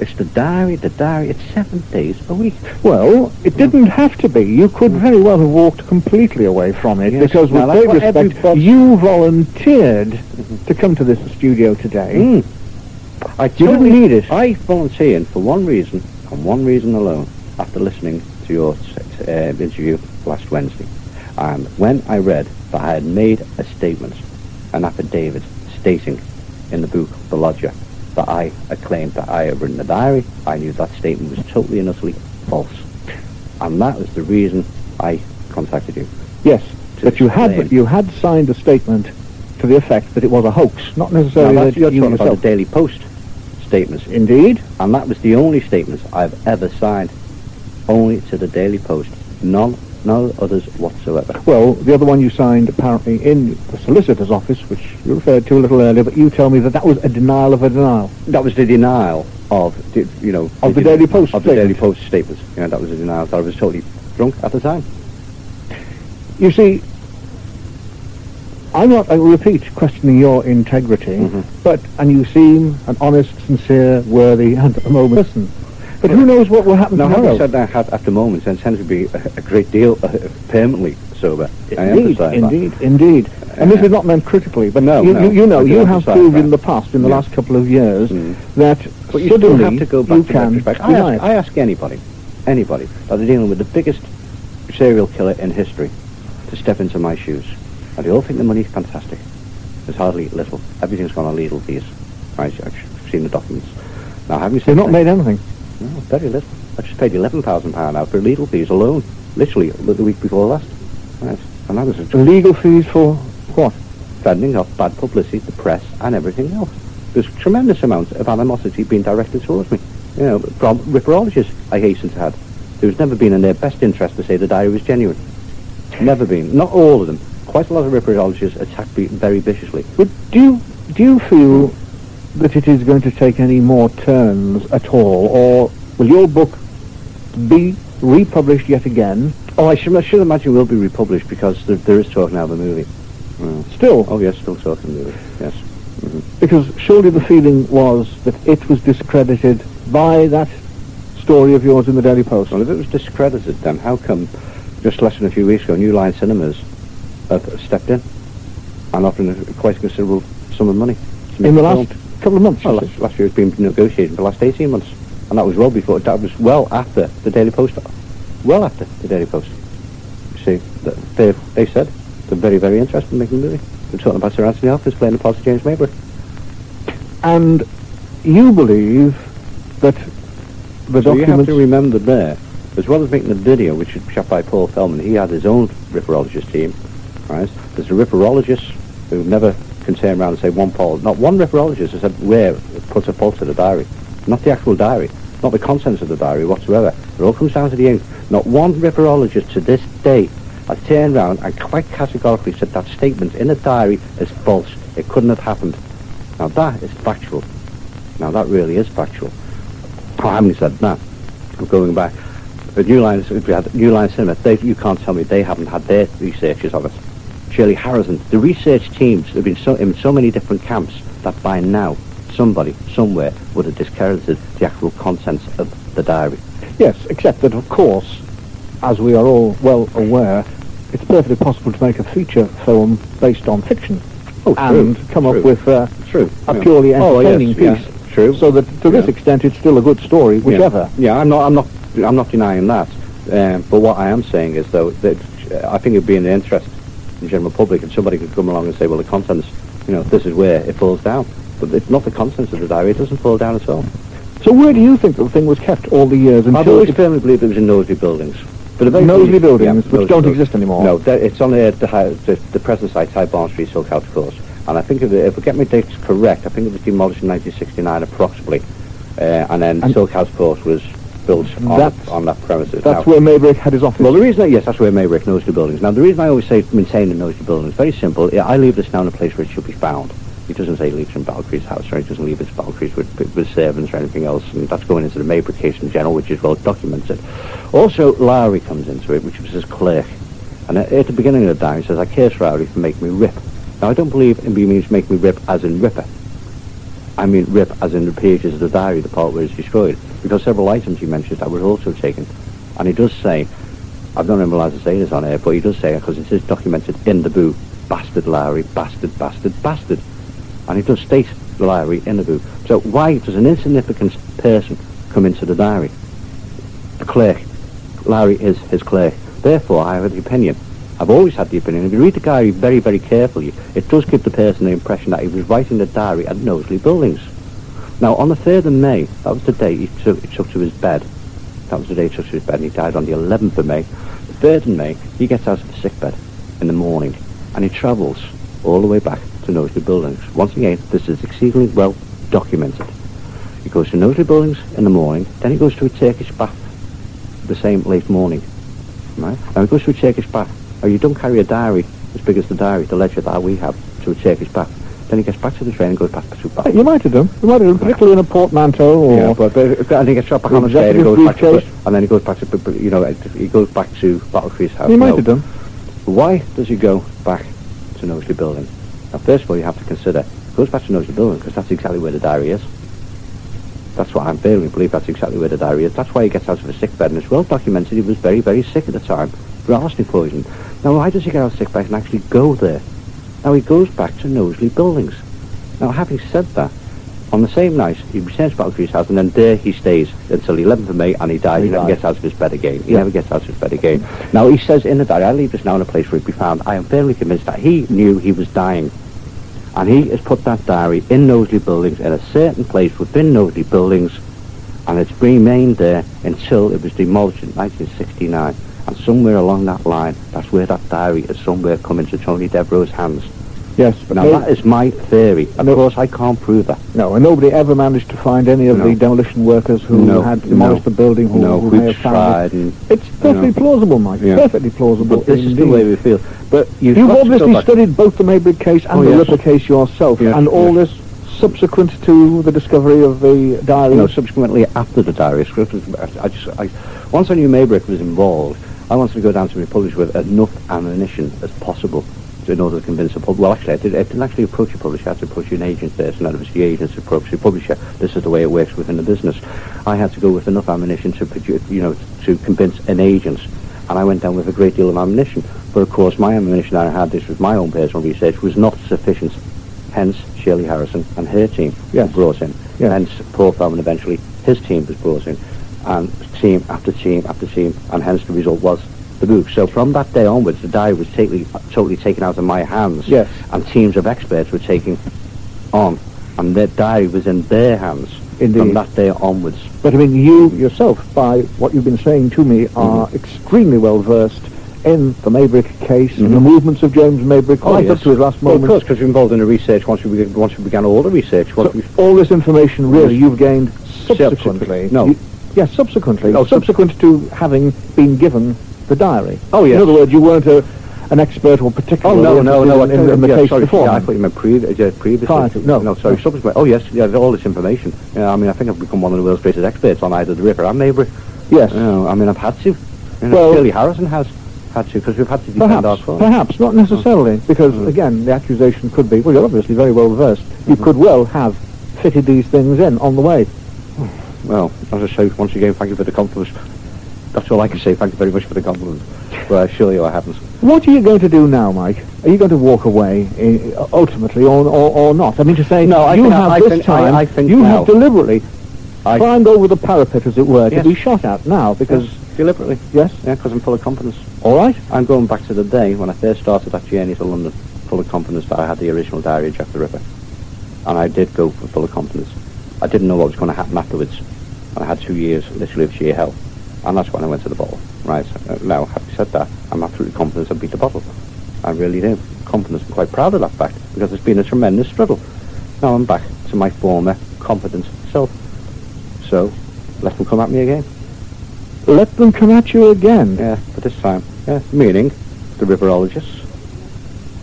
C: It's the diary, the diary. It's seven days a week.
B: Well, it didn't have to be. You could very well have walked completely away from it
C: Yes,
B: because, with great respect,
C: everybody-
B: you volunteered to come to this studio today.
C: Mm. I
B: You didn't need it.
C: I volunteered for one reason and one reason alone after listening to your uh, interview last Wednesday. And when I read that I had made a statement, an affidavit stating in the book The Lodger that I claimed that I had written a diary, I knew that statement was totally and utterly false. And that was the reason I contacted you.
B: Yes, but you had you had signed a statement to the effect that it was a hoax, not necessarily
C: that's,
B: that
C: you're talking about the Daily Post statements.
B: Indeed.
C: And that was the only statements I've ever signed. Only to the Daily Post. None, no others whatsoever.
B: Well, the other one you signed apparently in the solicitor's office, which you referred to a little earlier, but you tell me that that was a denial of a denial.
C: That was the denial of, the, you know...
B: Of the
C: deni-
B: Daily Post
C: Of the Daily
B: statement.
C: Post statements. You know, that was a denial. I was totally drunk at the time.
B: You see, I'm not, I will repeat, questioning your integrity,
C: Mhm.
B: but, and you seem an honest, sincere, worthy, and at the moment, person. But who knows what will happen
C: Now,
B: tomorrow?
C: having said that, at, at the moment, to be a, a great deal uh, permanently sober. I
B: Indeed,
C: that.
B: indeed, indeed. And this
C: Uh,
B: is not meant critically, but
C: no,
B: you,
C: no,
B: you, you know, you have proved
C: that.
B: in the past, in the
C: Yeah.
B: last couple of years,
C: Mm.
B: that
C: But you still
B: suddenly
C: have to go back
B: you
C: to
B: can.
C: I ask. I ask anybody, anybody, that they're dealing with the biggest serial killer in history to step into my shoes. And they all think the money's fantastic. There's hardly little. Everything's gone on legal fees. Right, I've seen the documents. Now, having
B: They've
C: said
B: not made anything.
C: No, very little. I just paid £11,000 out for legal fees alone, literally the the week before last. Right. And that was
B: Legal fees for what?
C: fending off bad publicity, the press, and everything else. There's tremendous amounts of animosity being directed towards me. You know, from ripperologists, I hasten to add. There's never been in their best interest to say the diary was genuine. Never been. Not all of them. Quite a lot of ripperologists attack me very viciously.
B: But do you, do you feel that it is going to take any more turns at all, or will your book be republished yet again?
C: Oh, I should, I should imagine it will be republished because there, there is talk now of a movie. Well,
B: Still,
C: oh yes, still talking movie. Yes. Mm-hmm.
B: because surely the feeling was that it was discredited by that story of yours in the Daily Post.
C: Well, if it was discredited, then how come just less than a few weeks ago, New Line Cinemas have stepped in and offered quite a considerable sum of money
B: In the last? Couple of months.
C: Well, last, last year it's been negotiating for the last 18 months, and that was well before. That was well after the Daily Post. Well after the Daily Post. You see, that they they said they're very very interested in making a movie. They're talking about Sir Anthony Hopkins playing the part of James Maybrick.
B: And you believe that the
C: So you have to remember there, as well as making the video, which was shot by Paul Feldman, he had his own ripperologist team. Right? There's a ripperologist who never can turn around and say one Paul. Not one ripperologist has said where it puts a fault to the diary. Not the actual diary. Not the contents of the diary whatsoever. It all comes down to the ink. Not one ripperologist to this day has turned around and quite categorically said that statement in the diary is false. It couldn't have happened. Now that is factual. Now that really is factual. Oh, having said that, I'm going back. The New Line, if we had New Line Cinema, they, you can't tell me they haven't had their researches on it. Shirley Harrison, the research teams have been so, in so many different camps that by now somebody somewhere would have discredited the actual contents of the diary.
B: Yes, except that, of course, as we are all well aware, it's perfectly possible to make a feature film based on fiction
C: Oh,
B: and come
C: true.
B: up with uh,
C: True.
B: a
C: yeah.
B: purely
C: Oh, yes,
B: entertaining
C: yeah,
B: piece.
C: True.
B: So that to this extent, it's still a good story, whichever.
C: Yeah, yeah I'm not. I'm not. I'm not denying that. Um, but what I am saying is, though, that uh, I think it'd be in the interest in the general public, and somebody could come along and say, "Well, the contents, you know, this is where it falls down." But it's not the contents of the diary. It doesn't fall down at all.
B: So where do you think the thing was kept all the years
C: I've always firmly believed it was in Knowsley buildings. But a very
B: buildings,
C: yeah,
B: which don't
C: buildings.
B: exist anymore?
C: No, it's on the, the, the, the present site, Tithebarn Street, Silkhouse Court. And I think if, if we get my dates correct, I think it was demolished in 1969 approximately. Uh, and then
B: And-
C: Silkhouse Court was built on, on that premises.
B: that's
C: Now-
B: where Maybrick had his office?
C: well, the reason, yes, that's where Maybrick knows the Buildings. Now, the reason I always say maintain the Knowsley Buildings, very simple. I leave this now in a place where it should be found. He doesn't say leave it in Battlecrease's house, or he doesn't leave in Battlecrease's with, with servants or anything else, and that's going into the Maybrick case in general, which is well documented. Also, Lowry comes into it, which was his clerk. And at, at the beginning of the diary, he says, I curse Lowry for making me rip. Now, I don't believe it means make me rip as in ripper. I mean rip as in the pages of the diary, the part where it's destroyed, because several items he mentions that were also taken. And he does say, I've not allowed to say this on air, but he does say, it because it is documented in the book, bastard Lowry, bastard, bastard, bastard. And he does state Lowry in the book. So why does an insignificant person come into the diary? The clerk. Lowry is his clerk. Therefore, I have the opinion. I've always had the opinion. If you read the diary very, very carefully, it does give the person the impression that he was writing the diary at Knowsley Buildings. Now, on the 3rd of May, that was the day he took, he took to his bed. That was the day he took to his bed, and he died on the 11th of May. The 3rd of May, he gets out of the sick bed in the morning, and he travels all the way back to Knowsley Buildings. Once again, this is exceedingly well documented. He goes to Knowsley Buildings in the morning, then he goes to a Turkish bath the same late morning. Right? Now he goes to a Turkish bath. Now you don't carry a diary as big as the diary, the ledger that we have, to a Turkish bath. Then he gets back to the train and goes back to bath.
B: You might have done. You might have done, particularly in a portmanteau or...
C: Yeah, but, but and he gets shot back on the train and goes back to, and then he goes back to, you know, he goes back to Battlecrease House.
B: you might have done.
C: Why does he go back to Knowsley Building? Now, first of all, you have to consider, he goes back to Knowsley Building because that's exactly where the diary is. That's what I'm firmly believe that's exactly where the diary is. That's why he gets out of a sick bed, and it's well documented he was very, very sick at the time arsenic poison. Now, why does he get out of sick bed and actually go there? Now, he goes back to Knowsley Buildings. Now, having said that, on the same night, he returns back to his house, and then there he stays until the 11th of May, and he dies.
B: He
C: He, never gets out of his bed again. He
B: Yeah.
C: never gets out of his bed again. Now, he says in the diary, I leave this now in a place where it be found. I am fairly convinced that he knew he was dying. And he has put that diary in Knowsley Buildings in a certain place within Knowsley Buildings, and it's remained there until it was demolished in 1969. And somewhere along that line, that's where that diary is somewhere come into Tony Devereux's hands.
B: Yes, but
C: Now,
B: no,
C: that is my theory. And of
B: No.
C: course, I can't prove that.
B: no, and nobody ever managed to find any of
C: No.
B: the demolition workers who
C: No,
B: had demolished
C: no.
B: the building who,
C: no,
B: who have
C: tried, and,
B: It's perfectly plausible, Mike.
C: Yeah.
B: Perfectly plausible
C: but this is the way we feel. But you've,
B: You've
C: got to go
B: obviously studied both the Maybrick case and
C: Oh,
B: the
C: yes.
B: Ripper case yourself,
C: Yes,
B: and all
C: yes.
B: this subsequent to the discovery of the diary?
C: Know, subsequently after the diary, I just, I, once I knew Maybrick was involved, I wanted to go down to my publisher with enough ammunition as possible in order to convince a publisher. Well, actually, I, did, I didn't actually approach a publisher. I had to approach an agent and then it was the agent who approached the publisher. This is the way it works within the business. I had to go with enough ammunition to, produce, you know, to convince an agent, and I went down with a great deal of ammunition. But of course, my ammunition I had, this was my own personal research, was not sufficient. Hence, Shirley Harrison and her team
B: yes.
C: were brought in.
B: Yes.
C: Hence, Paul Feldman eventually, his team was brought in. And team after team after team, and hence the result was the book. So from that day onwards, the diary was totally, totally taken out of my hands.
B: Yes.
C: And teams of experts were taking on, and the diary was in their hands
B: Indeed.
C: from that day onwards.
B: But I mean, you yourself, by what you've been saying to me, are
C: Mm-hmm.
B: extremely well versed in the Maybrick case and the
C: Mhm.
B: movements of James Maybrick
C: Oh,
B: right
C: yes.
B: up to his last
C: Well, of course, because we're involved in the research once we, began- once we began all the research.
B: So all this information, really, you've gained
C: Subsequently.
B: subsequently.
C: No.
B: You- yes, subsequently.
C: Sub-
B: subsequent to having been given the diary.
C: Oh, yes.
B: In other words, you weren't a, an expert or
C: Oh
B: particularly
C: no, no, no!
B: interested in, in the
C: yeah,
B: case
C: sorry,
B: before.
C: Yeah, I thought you meant pre- uh, previously.
B: Prior to- no.
C: no, sorry, subsequent. Oh yes, yeah, all this information. Yeah, I mean, I think I've become one of the world's greatest experts on either the Ripper and Maybrick.
B: Yes.
C: You know, I mean, I've had to. You know,
B: Well-
C: Shirley Harrison has had to because we've had to defend our
B: Perhaps, perhaps, not necessarily, because
C: Mm.
B: again, the accusation could be, well, you're obviously very well versed. You
C: Mm-hmm.
B: could well have fitted these things in on the way.
C: Well, as I say, once again, thank you for the compliment. That's all I can say. Thank you very much for the compliment. But I assure you, I haven't.
B: What are you going to do now, Mike? Are you going to walk away uh, ultimately, or, or or not? I mean to say,
C: No, I
B: you
C: think-
B: have
C: I
B: this
C: think-
B: time,
C: I think
B: you
C: now-
B: have deliberately
C: I
B: climbed over the parapet, as it were,
C: Yes.
B: to be shot at now. Because
C: because deliberately,
B: yes,
C: yeah, because I'm full of confidence.
B: all right,
C: I'm going back to the day when I first started that journey to London, full of confidence that I had the original diary of Jack the Ripper. And I did go for full of confidence. I didn't know what was going to happen afterwards. And I had two years, literally, of sheer hell. And that's when I went to the bottle. Right, uh, now, having said that, I'm absolutely confident I beat the bottle. I really do. Confidence, I'm quite proud of that fact, because it's been a tremendous struggle. Now I'm back to my former confident self. So, let them come at me again.
B: let them come at you again.
C: Yeah, but this time, yeah, meaning the ripperologists,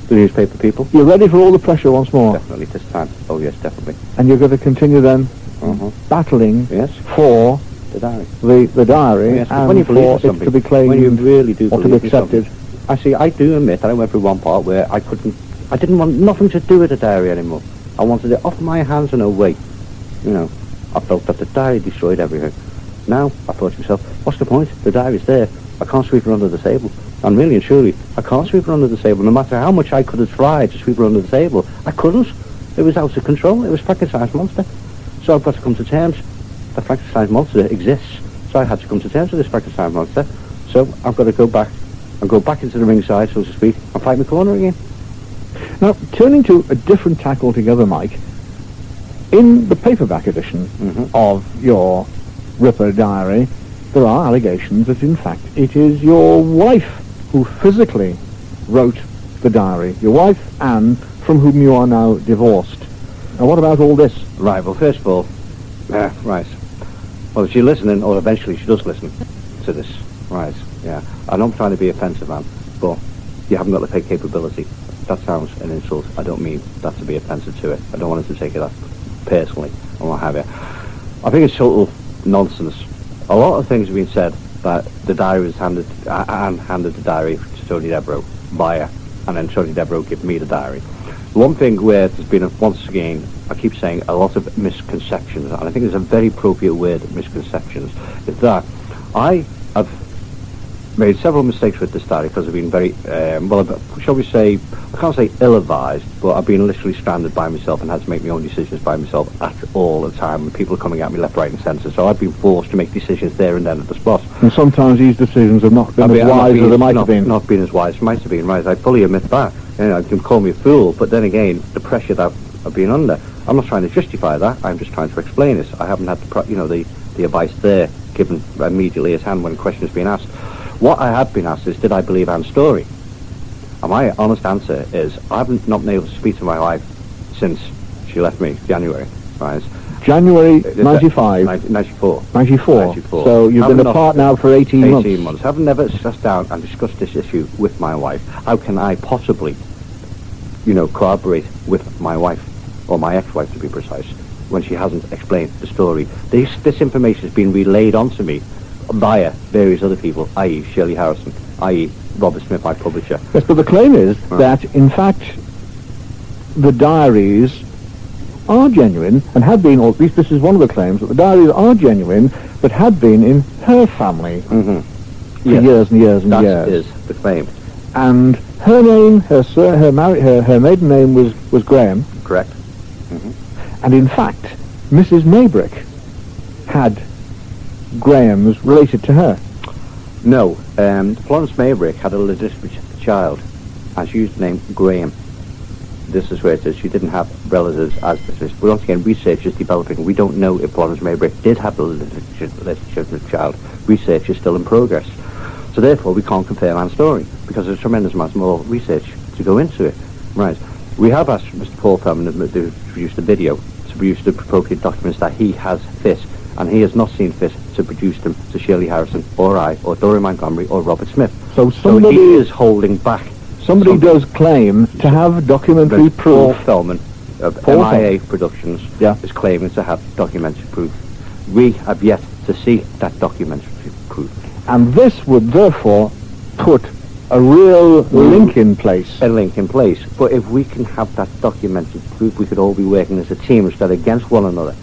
C: the newspaper people.
B: You're ready for all the pressure once more,
C: Definitely this time. Oh yes, definitely.
B: and you're going to continue then
C: Uh-huh.
B: battling
C: Yes,
B: for
C: the diary.
B: the the diary
C: Yes,
B: and
C: when you
B: for it to be claimed
C: when you really do
B: or to be
C: believe in something.
B: accepted.
C: I see. I do admit that I went through one part where I couldn't. I didn't want nothing to do with the diary anymore. I wanted it off my hands and away. You know, I felt that the diary destroyed everything. Now I thought to myself, what's the point? The diary's there. I can't sweep her under the table. And really and truly, I can't sweep her under the table. No matter how much I could have tried to sweep her under the table, I couldn't. It was out of control. It was Frankenstein's monster. So I've got to come to terms that Frankenstein's monster exists. So I had to come to terms with this Frankenstein monster. So I've got to go back and go back into the ringside, so to speak, and fight my corner again.
B: Now, turning to a different tack altogether, Mike, in the paperback edition
C: Mhm.
B: of your Ripper diary, there are allegations that, in fact, it is your wife who physically wrote the diary. Your wife, Anne, from whom you are now divorced. Now, what about all this?
C: Right, well, first of all, uh, right. Well, she's listening, or eventually she does listen to this, right, yeah. I'm trying to be offensive, man, but you haven't got the fake capability. That sounds an insult. I don't mean that to be offensive to it. I don't want her to take it that personally, or what have you. I think it's total nonsense. A lot of things have been said that the diary was handed, uh, Anne handed the diary to Tony Devereux, buyer, and then Tony Devereux gave me the diary. One thing where there's been, a, once again, I keep saying a lot of misconceptions, and I think there's a very appropriate word, misconceptions, is that I have made several mistakes with this diary because I've been very, um, well, shall we say, I can't say ill-advised, but I've been literally stranded by myself and had to make my own decisions by myself at all the time, and people are coming at me left, right, and centre. So I've been forced to make decisions there and then at the spot.
B: And sometimes these decisions have not been
C: I mean,
B: as wise as they might
C: not,
B: have been.
C: Not been as wise as might have been, right? I fully admit that. You know, you can call me a fool, but then again, the pressure that I've been under, I'm not trying to justify that. I'm just trying to explain this. I haven't had the, you know, the, the advice there given immediately at hand when a question has been asked. What I have been asked is, did I believe Anne's story? And my honest answer is, I haven't not been able to speak to my wife since she left me, January, right?
B: January
C: Uh,
B: 95,
C: 90 94.
B: 94.
C: 94.
B: So you've
C: Haven't
B: been apart now for 18,
C: 18
B: months.
C: months. Haven't never sat down and discussed this issue with my wife. How can I possibly, you know, corroborate with my wife? or my ex-wife to be precise, when she hasn't explained the story. This, this information has been relayed onto me via various other people, i.e. Shirley Harrison, i.e. Robert Smith, my publisher.
B: Yes, but the claim is that, in fact, the diaries are genuine and had been, or at least this is one of the claims, that the diaries are genuine, but had been in her family
C: Mm-hmm.
B: for years and years and
C: That
B: years.
C: is the claim.
B: And her name, her sur- her, marri- her her maiden name was, was Graham,
C: Correct?
B: and in fact, Mrs. Maybrick had Grahams related to her.
C: No. Um, Florence Maybrick had a legitimate child, and she used the name Graham. This is where it says she didn't have relatives as this. But once again, research is developing. We don't know if Florence Maybrick did have a legitimate child. Research is still in progress. So therefore, we can't confirm our story, because there's a tremendous amount more research to go into it. Right. We have asked Mr. Paul Feldman to produce the video, to produce the appropriate documents that he has fit, and he has not seen fit to produce them to Shirley Harrison, or I, or Doreen Montgomery, or Robert Smith.
B: So
C: So
B: somebody
C: he is holding back.
B: Somebody
C: something.
B: does claim to have documentary
C: But Paul
B: proof.
C: Feldman of
B: Paul
C: MIA Productions
B: Yeah.
C: is claiming to have documentary proof. We have yet to see that documentary proof.
B: And this would therefore put a real mm. link in place.
C: A link in place. But if we can have that documentary proof, we could all be working as a team instead of against one another,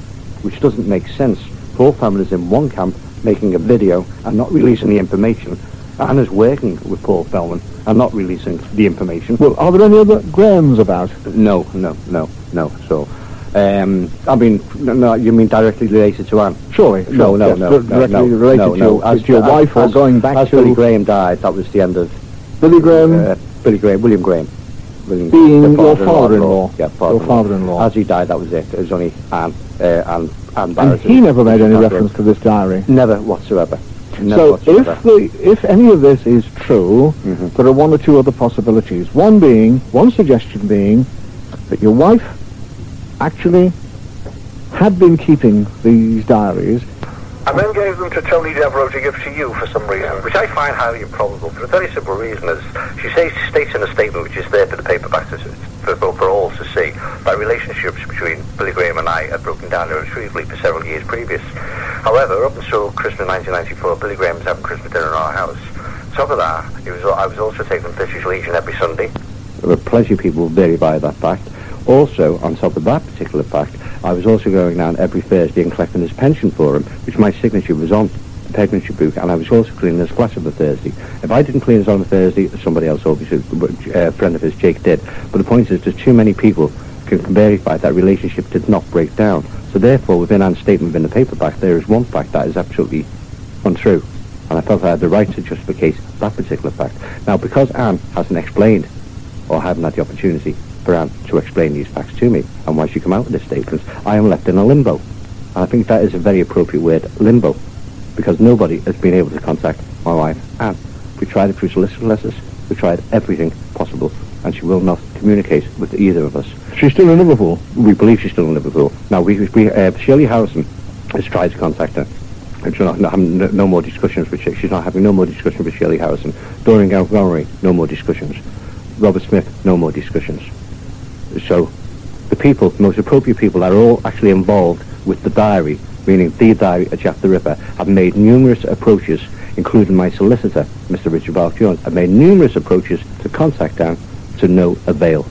C: which doesn't make sense. Paul Feldman is in one camp making a video and not releasing the information. And is working with Paul Feldman and not releasing the information.
B: Well, are there any other Grahams about?
C: No, no, no, no. So, um, I mean, no, no, you mean directly related to Anne?
B: Surely.
C: No,
B: sure,
C: no, no,
B: dir-
C: no,
B: Directly
C: no,
B: related
C: no,
B: to,
C: no.
B: your,
C: As-
B: to your
C: as-
B: wife or
C: as-
B: going back
C: as
B: to
C: Billy Graham died, that was the end of
B: Billy Graham
C: uh, Billy Graham, William Graham. William,
B: being
C: the
B: your
C: father-in-law.
B: father-in-law.
C: Yeah,
B: Your
C: father-in-law.
B: father-in-law.
C: As he died, that was it. It was only Anne, uh, Anne, Anne
B: and he never made any reference to this diary.
C: Never whatsoever. Never
B: So if the if any of this is true,
C: Mhm.
B: there are one or two other possibilities. One being, one suggestion being, that your wife actually had been keeping these diaries,
E: and then gave them to Tony Devereux to give to you for some reason, which I find highly improbable for a very simple reason. Is she says, states in a statement which is there for the paperback to, for, for all to see that relationships between Billy Graham and I had broken down irretrievably for several years previous. However, up until Christmas 1994, Billy Graham was having Christmas dinner in our house. Top of that, was, I was also taking British Legion every Sunday.
C: Plenty of people who verify that fact. Also, on top of that particular fact, I was also going down every Thursday and collecting his pension for him, which my signature was on pregnancy book, and I was also cleaning his flat on the Thursday. If I didn't clean it on the Thursday, somebody else, obviously, uh, a friend of his, Jake, did. But the point is, there's too many people can verify that relationship did not break down. So therefore, within Anne's statement in the paperback, there is one fact that is absolutely untrue. And I felt I had the right to justify that particular fact. Now, because Anne hasn't explained or haven't had the opportunity for Anne to explain these facts to me and why she come out with this statement, I am left in a limbo. And I think that is a very appropriate word, limbo, because nobody has been able to contact my wife, Anne. We tried through solicitor letters, we tried everything possible, and she will not communicate with either of us.
B: she's still in Liverpool.
C: We believe she's still in Liverpool. Now, we, we uh, Shirley Harrison has tried to contact her. And she's not, not having no, no more discussions with She's not having no more discussions with Shirley Harrison. Doreen Montgomery, no more discussions. Robert Smith, no more discussions. So, the people, the most appropriate people are all actually involved with the diary, meaning the diary of Jack the Ripper, have made numerous approaches, including my solicitor, Mr. Richard Bark-Jones, have made numerous approaches to contact Anne to no avail.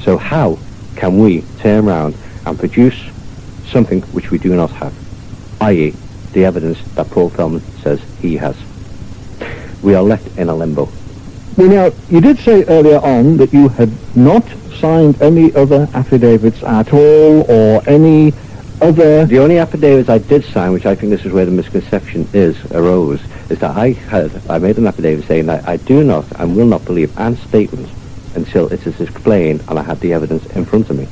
C: So how can we turn around and produce something which we do not have, i.e. the evidence that Paul Feldman says he has? We are left in a limbo.
B: Well, now, you did say earlier on that you had not signed any other affidavits at all or any other...
C: The only affidavits I did sign, which I think this is where the misconception is, arose, is that I had, I made an affidavit saying that I do not and will not believe Anne's statements until it is explained and I had the evidence in front of me.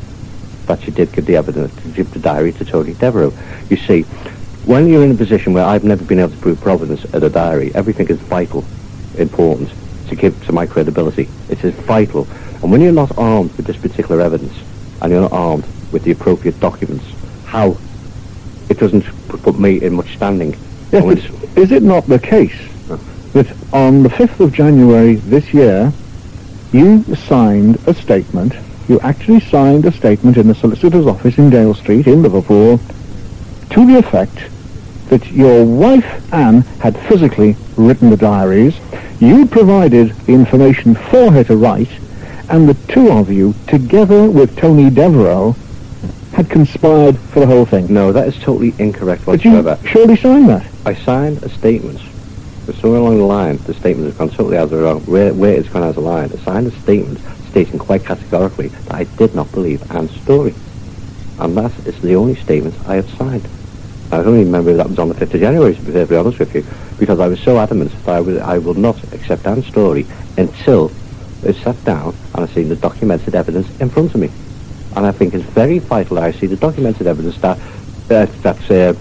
C: But she did give the evidence, to give the diary to Tony Devereux. You see, when you're in a position where I've never been able to prove provenance at a diary, everything is vital, important to give to my credibility. It is vital. And when you're not armed with this particular evidence, and you're not armed with the appropriate documents, how? It doesn't put me in much standing.
B: Yes, but is it not the case that on the 5th of January this year, you signed a statement? You actually signed a statement in the solicitor's office in Dale Street in Liverpool to the effect that your wife Anne had physically written the diaries, you provided the information for her to write, and the two of you, together with Tony Devereux, had conspired for the whole thing.
C: No, that is totally incorrect
B: But you
C: whatsoever.
B: surely signed that.
C: I signed a statement. But somewhere along the line, the statement has gone totally out of the wrong, where, where it's gone out of the line. I signed a statement stating quite categorically that I did not believe Anne's story. And that is the only statement I have signed. I don't even remember if that was on the 5th of January, to be perfectly honest with you, because I was so adamant that I, would, I will not accept Anne's story until it's sat down and I've seen the documented evidence in front of me. And I think it's very vital I see the documented evidence that, uh, that uh,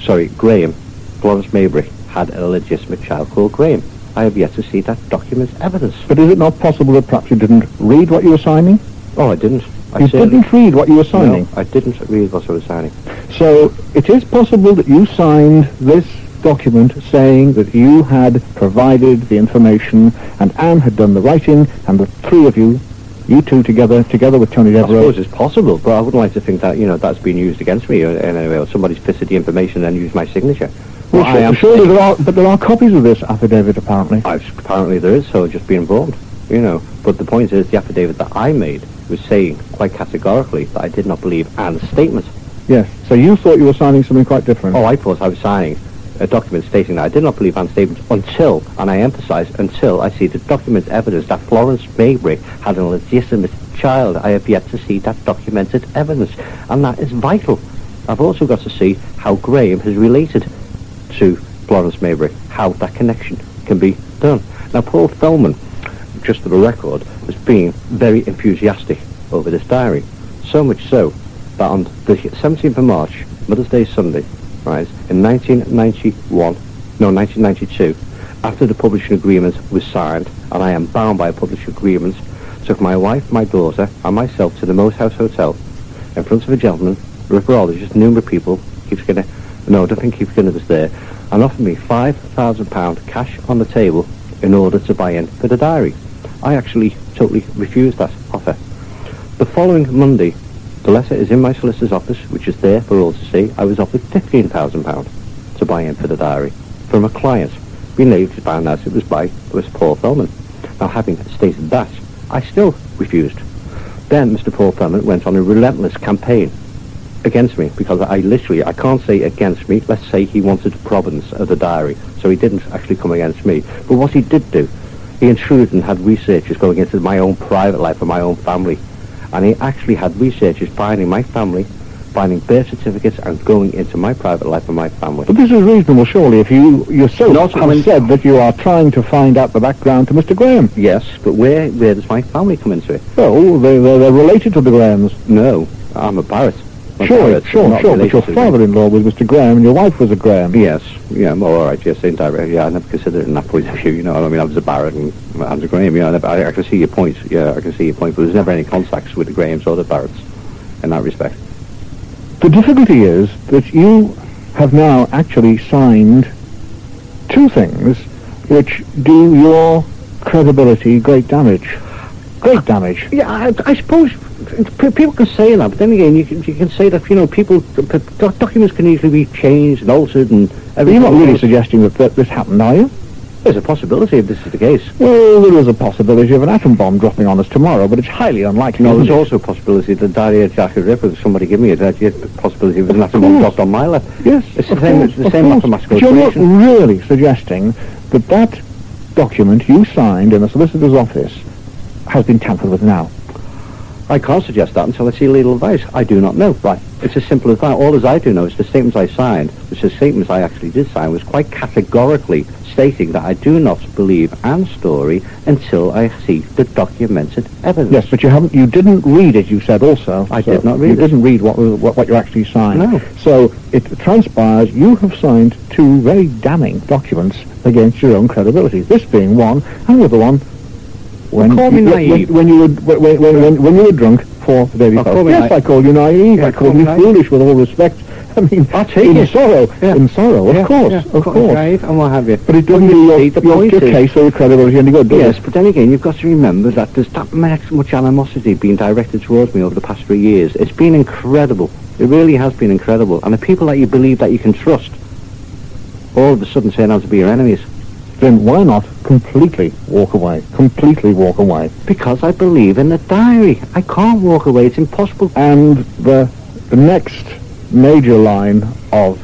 C: sorry, Graham, Florence Maybrick had a legitimate child called Graham. I have yet to see that documented evidence.
B: But is it not possible that perhaps you didn't read what you were signing?
C: Oh, I didn't. I
B: You didn't read what you were signing.
C: No, I didn't read what I was signing.
B: So it is possible that you signed this document saying that you had provided the information and Anne had done the writing and the three of you, you two together, together with Tony
C: I
B: Devereux,
C: suppose it's possible, but I wouldn't like to think that, you know, that's been used against me uh, in any way, or somebody's fisted the information and used my signature.
B: Well,
C: Well, I am
B: surely there are, but there are copies of this affidavit apparently.
C: I, apparently there is, so just be informed, you know. But the point is, the affidavit that I made was saying quite categorically that I did not believe Anne's statement.
B: Yes. So you thought you were signing something quite different.
C: Oh, I thought I was signing a document stating that I did not believe Anne's until, and I emphasize, until I see the document evidence that Florence Maybrick had a legitimate child. I have yet to see that documented evidence, and that is vital. I've also got to see how Graham has related to Florence Maybrick, how that connection can be done. Now, Paul Feldman, just for the record, has been very enthusiastic over this diary, so much so that on the 17th of March, Mother's Day Sunday, right, in 1991, no, 1992, after the publishing agreement was signed, and I am bound by a publishing agreement, took my wife, my daughter, and myself to the Moat House Hotel in front of a gentleman, ripperologist, numerous people, Keith Skinner, no, I don't think Keith Skinner was there, and offered me £5,000 cash on the table in order to buy in for the diary. I actually totally refused that offer. The following Monday, the letter is in my solicitor's office, which is there for all to see. I was offered £15,000 to buy in for the diary from a client. We later found out it was by it was Paul Feldman. Now, having stated that, I still refused. Then Mr. Paul Feldman went on a relentless campaign against me because I literally, I can't say against me, let's say he wanted the provenance of the diary, so he didn't actually come against me. But what he did do, he intruded and had researchers going into my own private life and my own family. And he actually had researchers finding my family, finding birth certificates and going into my private life and my family.
B: But this is reasonable, surely, if you yourself
C: Not
B: have said that you are trying to find out the background to Mr. Graham.
C: Yes, but where where does my family come into it?
B: Well, they, they're, they're related to the Grahams.
C: No, I'm a Barrett.
B: Sure, sure, sure, but your father-in-law was Mr. Graham and your wife was a Graham.
C: Yes, yeah, well, all right, yes, indirect. Yeah, I never considered it in that point of view. You know, I mean, I was a Barrett and I was a Graham. Yeah, I, never, I, I can see your point. Yeah, I can see your point. But there's never any contacts with the Grahams or the Barretts in that respect.
B: The difficulty is that you have now actually signed two things which do your credibility great damage. Great damage.
C: Yeah, I, I suppose people can say that, but then again, you can you can say that you know people documents can easily be changed and altered and everything.
B: you're not really suggesting that, that this happened, are you?
C: There's a possibility if this is the case.
B: Well, there is a possibility of an atom bomb dropping on us tomorrow, but it's highly unlikely.
C: No, there's
B: it?
C: also a possibility that Daria Jack the Ripper, somebody give me a possibility of an atom bomb dropped on my left.
B: Yes,
C: It's the same,
B: course,
C: the same mathematical
B: you're not really suggesting that that document you signed in the solicitor's office has been tampered with now.
C: I can't suggest that until I see legal advice. I do not know. Right. It's as simple as that. All as I do know is the statements I signed, which the statements I actually did sign, was quite categorically stating that I do not believe Anne's story until I see the documented evidence.
B: Yes, but you haven't. You didn't read it. You said also.
C: I
B: So
C: did not read
B: You
C: it.
B: didn't read what, what what you actually signed.
C: No.
B: So it transpires you have signed two very damning documents against your own credibility. This being one, and the other one. When,
C: call me
B: you,
C: naive.
B: when, when you were when, when, when, when you were drunk for the day
C: Oh, call
B: Yes. I called you naive.
C: Yeah,
B: I
C: call
B: called
C: me
B: you
C: naive.
B: foolish with all respect I mean,
C: I'll take
B: in
C: it.
B: sorrow,
C: Yeah.
B: in sorrow,
C: Yeah,
B: of course,
C: yeah,
B: of course.
C: drive and what have you.
B: But it doesn't
C: you
B: your,
C: the
B: your, your case or your credibility any good, does
C: Yes,
B: it?
C: but then again, you've got to remember that there's that much, much animosity being directed towards me over the past three years. It's been incredible. It really has been incredible. And the people that you believe that you can trust, all of a sudden turn out to be your enemies.
B: Then why not completely walk away? Completely walk away.
C: Because I believe in the diary. I can't walk away. It's impossible.
B: And the, the next major line of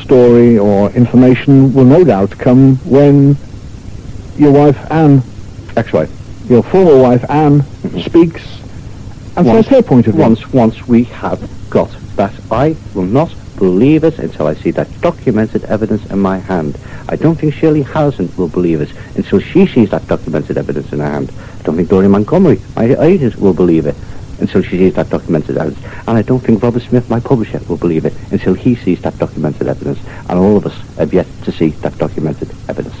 B: story or information will no doubt come when your wife Anne,
C: Ex-wife.
B: your former wife Anne, mm-hmm. speaks and
C: Once-
B: says her point of view.
C: Once, once we have got that, I will not believe us until I see that documented evidence in my hand. I don't think Shirley Harrison will believe us until she sees that documented evidence in her hand. I don't think Doreen Montgomery, my agent, will believe it until she sees that documented evidence. And I don't think Robert Smith, my publisher, will believe it until he sees that documented evidence. And all of us have yet to see that documented evidence.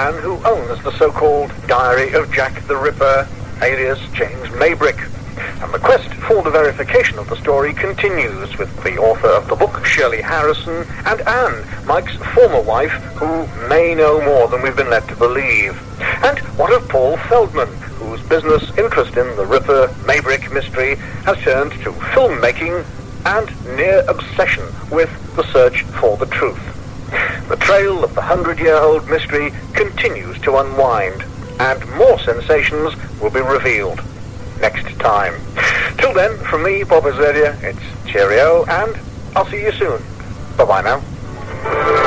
E: Man who owns the so-called Diary of Jack the Ripper, alias James Maybrick. And the quest for the verification of the story continues with the author of the book, Shirley Harrison, and Anne, Mike's former wife, who may know more than we've been led to believe. And what of Paul Feldman, whose business interest in the Ripper Maybrick mystery has turned to filmmaking and near obsession with the search for the truth. The trail of the hundred-year-old mystery continues to unwind, and more sensations will be revealed next time. Till then, from me, Bob Azurdia, it's cheerio, and I'll see you soon. Bye-bye now.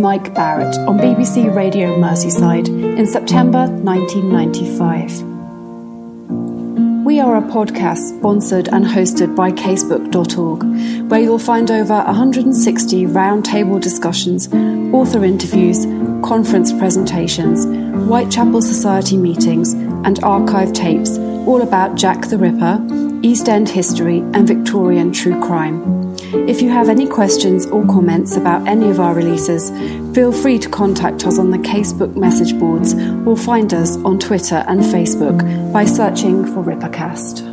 A: Mike Barrett on BBC Radio Merseyside in September 1995. We are a podcast sponsored and hosted by casebook.org, where you'll find over 160 roundtable discussions, author interviews, conference presentations, Whitechapel Society meetings, and archive tapes all about Jack the Ripper, East End history, and Victorian true crime. If you have any questions or comments about any of our releases, feel free to contact us on the Casebook message boards or find us on Twitter and Facebook by searching for Rippercast.